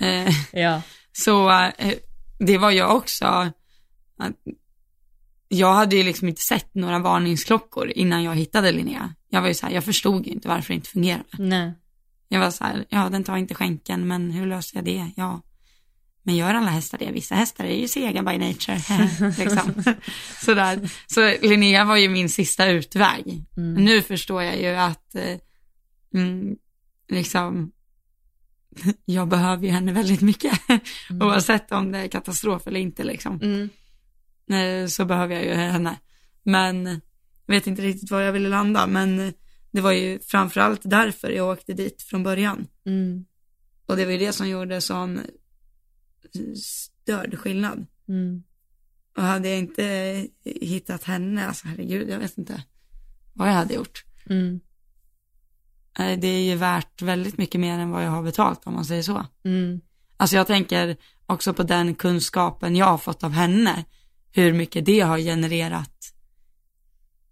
eh, ja. Så eh, det var ju också, jag hade ju liksom inte sett några varningsklockor innan jag hittade Linnea. Jag var ju så här, jag förstod ju inte varför det inte fungerade. Nej. Jag var så här, ja den tar inte skänken, men hur löser jag det? Ja, men gör alla hästar det? Vissa hästar är ju sega by nature. liksom. Sådär. Så Linnea var ju min sista utväg. Mm. Nu förstår jag ju att eh, mm, liksom jag behöver ju henne väldigt mycket. Mm. Oavsett om det är katastrof eller inte liksom. Mm. Eh, Så behöver jag ju henne. Men jag vet inte riktigt var jag ville landa. Men det var ju framförallt därför jag åkte dit från början. Mm. Och det var ju det som gjorde sån störd skillnad. Mm. Och hade jag inte hittat henne, alltså herregud, jag vet inte vad jag hade gjort. Mm. Det är ju värt väldigt mycket mer än vad jag har betalt om man säger så. Mm. Alltså jag tänker också på den kunskapen jag har fått av henne, hur mycket det har genererat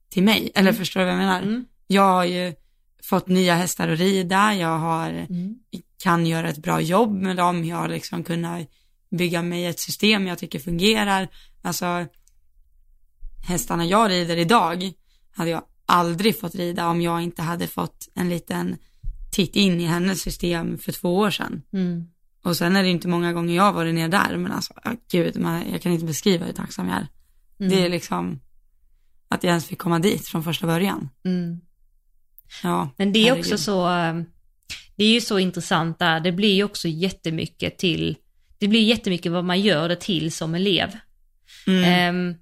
till mig. Eller förstår du vad jag menar? Mm. Jag har ju fått nya hästar att rida, jag har, Mm. kan göra ett bra jobb med dem, jag har liksom kunnat bygga mig ett system jag tycker fungerar. Alltså hästarna jag rider idag hade jag aldrig fått rida om jag inte hade fått en liten titt in i hennes system för två år sedan. Mm. Och sen är det inte många gånger jag varit ner där, men alltså, ja, gud, man, jag kan inte beskriva hur tacksam jag är. Mm. Det är liksom att jag ens fick komma dit från första början. Mm. Ja, Men det är herregud. också så, eh, det är ju så intressant där, det blir ju också jättemycket till, det blir jättemycket vad man gör det till som elev. Mm. Ehm,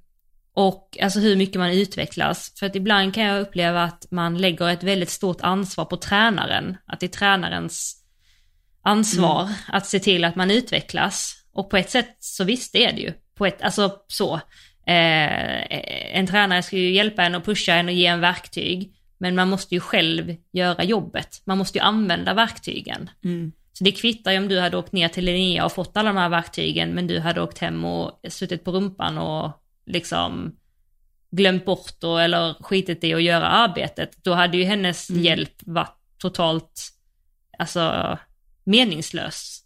och alltså hur mycket man utvecklas. För att ibland kan jag uppleva att man lägger ett väldigt stort ansvar på tränaren. Att det är tränarens ansvar att se till att man utvecklas. Och på ett sätt så visst är det ju. På ett, alltså så. Eh, en tränare ska ju hjälpa en och pusha en och ge en verktyg. Men man måste ju själv göra jobbet. Man måste ju använda verktygen. Mm. Så det kvittar ju om du hade åkt ner till Linnea och fått alla de här verktygen men du hade åkt hem och suttit på rumpan och liksom glömt bort och, eller skitit i att göra arbetet. Då hade ju hennes Mm. hjälp varit totalt, alltså meningslös.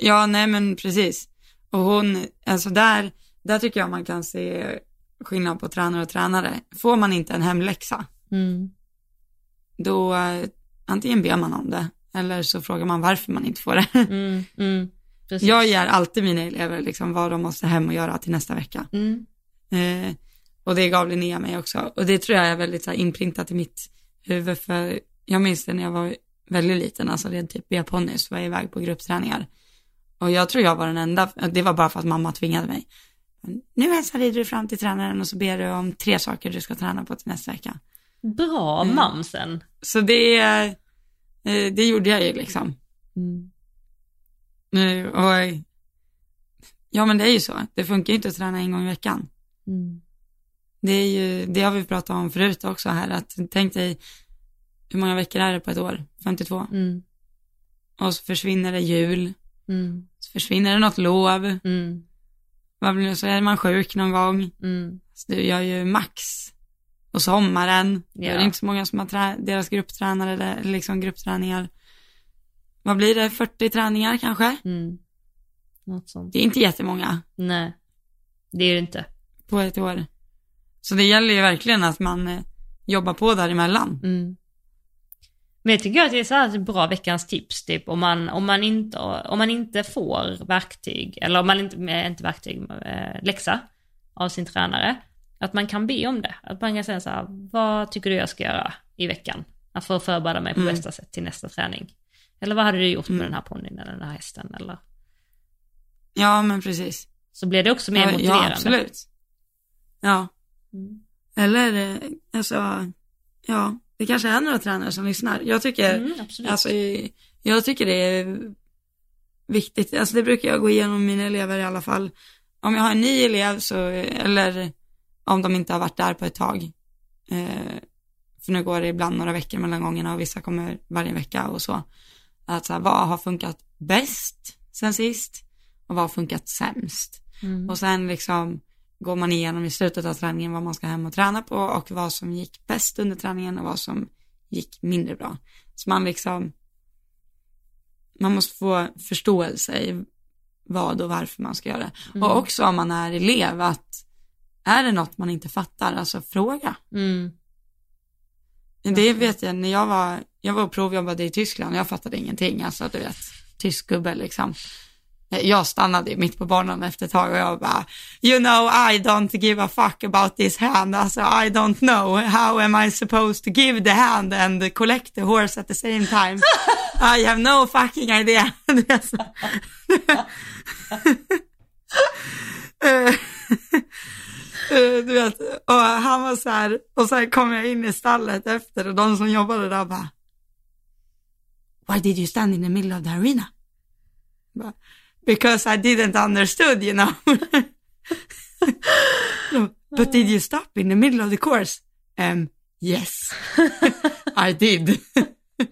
Ja, nej men precis. Och hon, alltså där, där tycker jag man kan se skillnad på tränare och tränare. Får man inte en hemläxa, Mm. då eh, antingen ber man om det, eller så frågar man varför man inte får det. Mm. Mm. Jag ger alltid mina elever liksom vad de måste hem och göra till nästa vecka. Mm. Eh, och det gav Linnea mig också. Och det tror jag är väldigt så här, inprintat i mitt huvud, för jag minns det när jag var väldigt liten, alltså är typ B-ponnys, var jag iväg på gruppträningar. Och jag tror jag var den enda, det var bara för att mamma tvingade mig. Nu hälsar du fram till tränaren och så ber du om tre saker du ska träna på till nästa vecka. Bra Mm. mamsen. Så det, eh, det gjorde jag ju liksom. Mm. Eh, Och, ja men det är ju så, det funkar ju inte att träna en gång i veckan. Mm. Det är ju, det har vi pratat om förut också här, att tänk dig hur många veckor är det på ett år? 52. Mm. Och så försvinner det jul, Mm. så försvinner det något lov, Mm. vad blir det, så är man sjuk någon gång. Mm. Så du gör ju max. Och sommaren, är det Ja. inte så många som har deras grupptränare eller liksom gruppträningar. Vad blir det, 40 träningar kanske? Mm. Något sånt. Det är inte jättemånga Nej, det är det inte. på ett år. Så det gäller ju verkligen att man eh, jobbar på däremellan. Mm. Men jag tycker att det är så här bra veckans tips, typ om man, om man, inte, om man inte får verktyg, eller om man inte, eh, inte verktyg, eh, läxa av sin tränare, att man kan be om det. Att man kan säga så här, vad tycker du jag ska göra i veckan? För att förbereda mig på Mm. bästa sätt till nästa träning. Eller vad hade du gjort med Mm. den här ponnyn eller den här hästen? Eller? Ja, men precis. Så blir det också mer Ja, motiverande. ja, absolut. Ja, Mm. eller eh, alltså, ja, det kanske är några tränare som lyssnar. Jag tycker, Mm, alltså, jag tycker det är viktigt. Alltså det brukar jag gå igenom med mina elever i alla fall. Om jag har en ny elev så, eller om de inte har varit där på ett tag. Eh, för nu går det ibland några veckor mellan gångerna och vissa kommer varje vecka och så. Att så här, vad har funkat bäst sen sist och vad har funkat sämst? Mm. Och sen liksom går man igenom i slutet av träningen vad man ska hem och träna på och vad som gick bäst under träningen och vad som gick mindre bra. Så man liksom, man måste få förståelse i vad och varför man ska göra. Mm. Och också om man är elev att är det något man inte fattar, alltså fråga. Mm. Det vet jag när jag var, jag var och provjobbade i Tyskland, jag fattade ingenting, alltså du vet, tysk gubbe liksom. Jag stannade mitt på banan efter ett tag och jag bara, you know I don't give a fuck about this hand, alltså I don't know, how am I supposed to give the hand and collect the horse at the same time? I have no fucking idea. Eh, du vet, och han var så här, och sen kom jag in i stallet efter och de som jobbade där bara, why did you stand in the middle of the arena? Bara, Because I didn't understood, you know. But did you stop in the middle of the course? Um, yes, I did.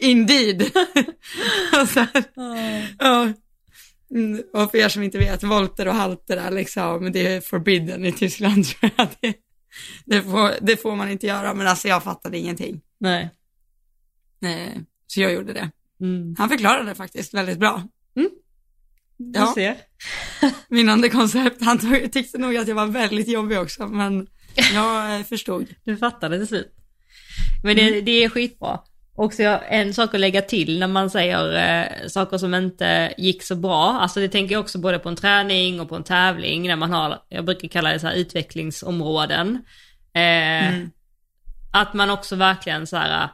Indeed. och, så här, och, och för er som inte vet, volter och halter är liksom, det är forbidden i Tyskland. Det, det, får, det får man inte göra, men alltså jag fattade ingenting. Nej. Eh, Så jag gjorde det. Mm. Han förklarade det faktiskt väldigt bra. Du Ja. ser. Vinnande koncept. Han tog, tyckte nog att jag var väldigt jobbig också, men jag eh, förstod. Du fattade till slut. Men det, Mm. det är skitbra. Också en sak att lägga till när man säger eh, saker som inte gick så bra. Alltså det tänker jag också både på en träning och på en tävling när man har, jag brukar kalla det så här utvecklingsområden. Eh, Mm. Att man också verkligen så här,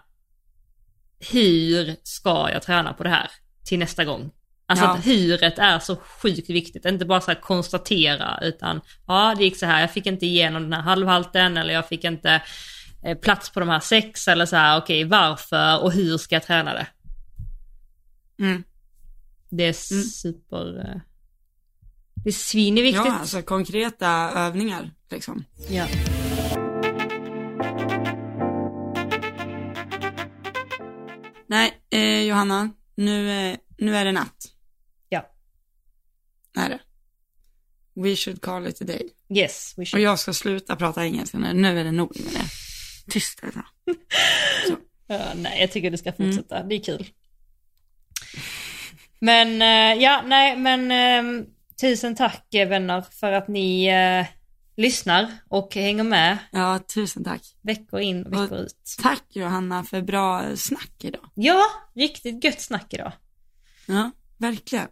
hur ska jag träna på det här till nästa gång? Alltså Ja. att huret är så sjukt viktigt, inte bara så här konstatera utan ja det gick så här, jag fick inte igenom den här halvhalten eller jag fick inte plats på de här sex eller så här, okej varför och hur ska jag träna det? Mm. Det är Mm. super, eh, det är svinviktigt. Ja, alltså konkreta övningar liksom. Ja. Nej, eh, Johanna, nu, eh, nu är det natt. Ja. Är det. We should call it a day. Yes, we Och should. jag ska sluta prata engelska nu, nu är det nog med det. Tyst det. Ja, nej, jag tycker du ska fortsätta. Det är kul. Men eh, ja, nej, men eh, tusen tack eh, vänner för att ni eh, lyssnar och hänger med Ja, tusen tack. veckor in och veckor ut. Tack Johanna för bra snack idag. Ja, riktigt gött snack idag. Ja, verkligen.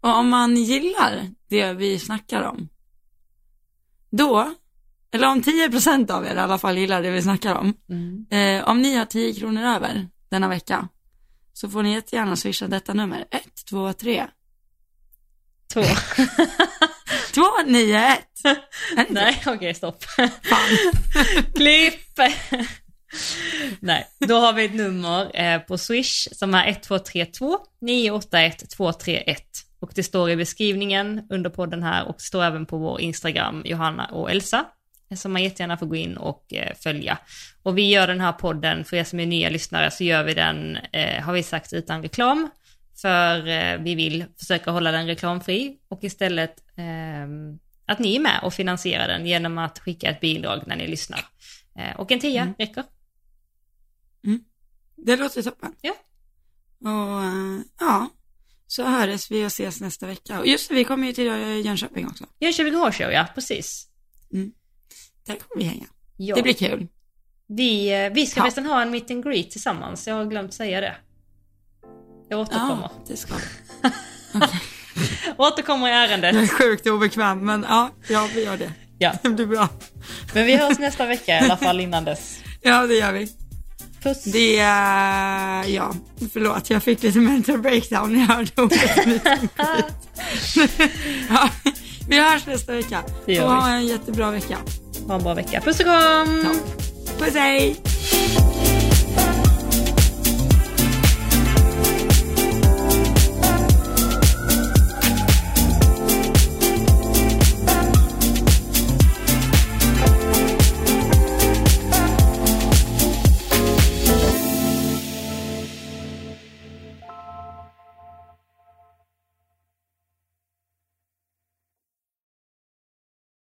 Och om man gillar det vi snackar om, då, eller om 10% av er i alla fall gillar det vi snackar om, eh, om ni har 10 kronor över denna vecka, så får ni jättegärna swisha detta nummer, 123 Två. 291. Är det inte? nej, okej stopp. Fan. Klipp! Nej, då har vi ett nummer eh, på Swish som är 1232 981 231 och det står i beskrivningen under podden här och det står även på vår Instagram, Johanna och Elsa, som man jättegärna får gå in och eh, följa. Och vi gör den här podden, för er som är nya lyssnare så gör vi den, eh, har vi sagt, utan reklam. För eh, vi vill försöka hålla den reklamfri och istället ehm, att ni är med och finansierar den genom att skicka ett bidrag när ni lyssnar. Eh, och en tia Mm. räcker. Det låter toppen. Ja. Och eh, ja, så hörs vi och ses nästa vecka. Och just det, vi kommer ju till Jönköping också. Jönköping Horse Show, ja precis. Där kommer vi hänga. Ja. Det blir kul. Vi, eh, vi ska Ja. förresten ha en meet and greet tillsammans, jag har glömt säga det. Jag återkommer. Ja, det ska vi. Återkommer i ärendet. Jag är sjukt obekväm, men ja, ja vi gör det. Ja. Det blir bra. Men vi hörs nästa vecka i alla fall innan dess. Ja, det gör vi. Puss! Det ja, förlåt, jag fick lite mental breakdown när jag hörde ordet ja, Vi hörs nästa vecka. Det gör Och vi. ha en jättebra vecka. Ha en bra vecka. Puss och kram! Ja. Puss hej!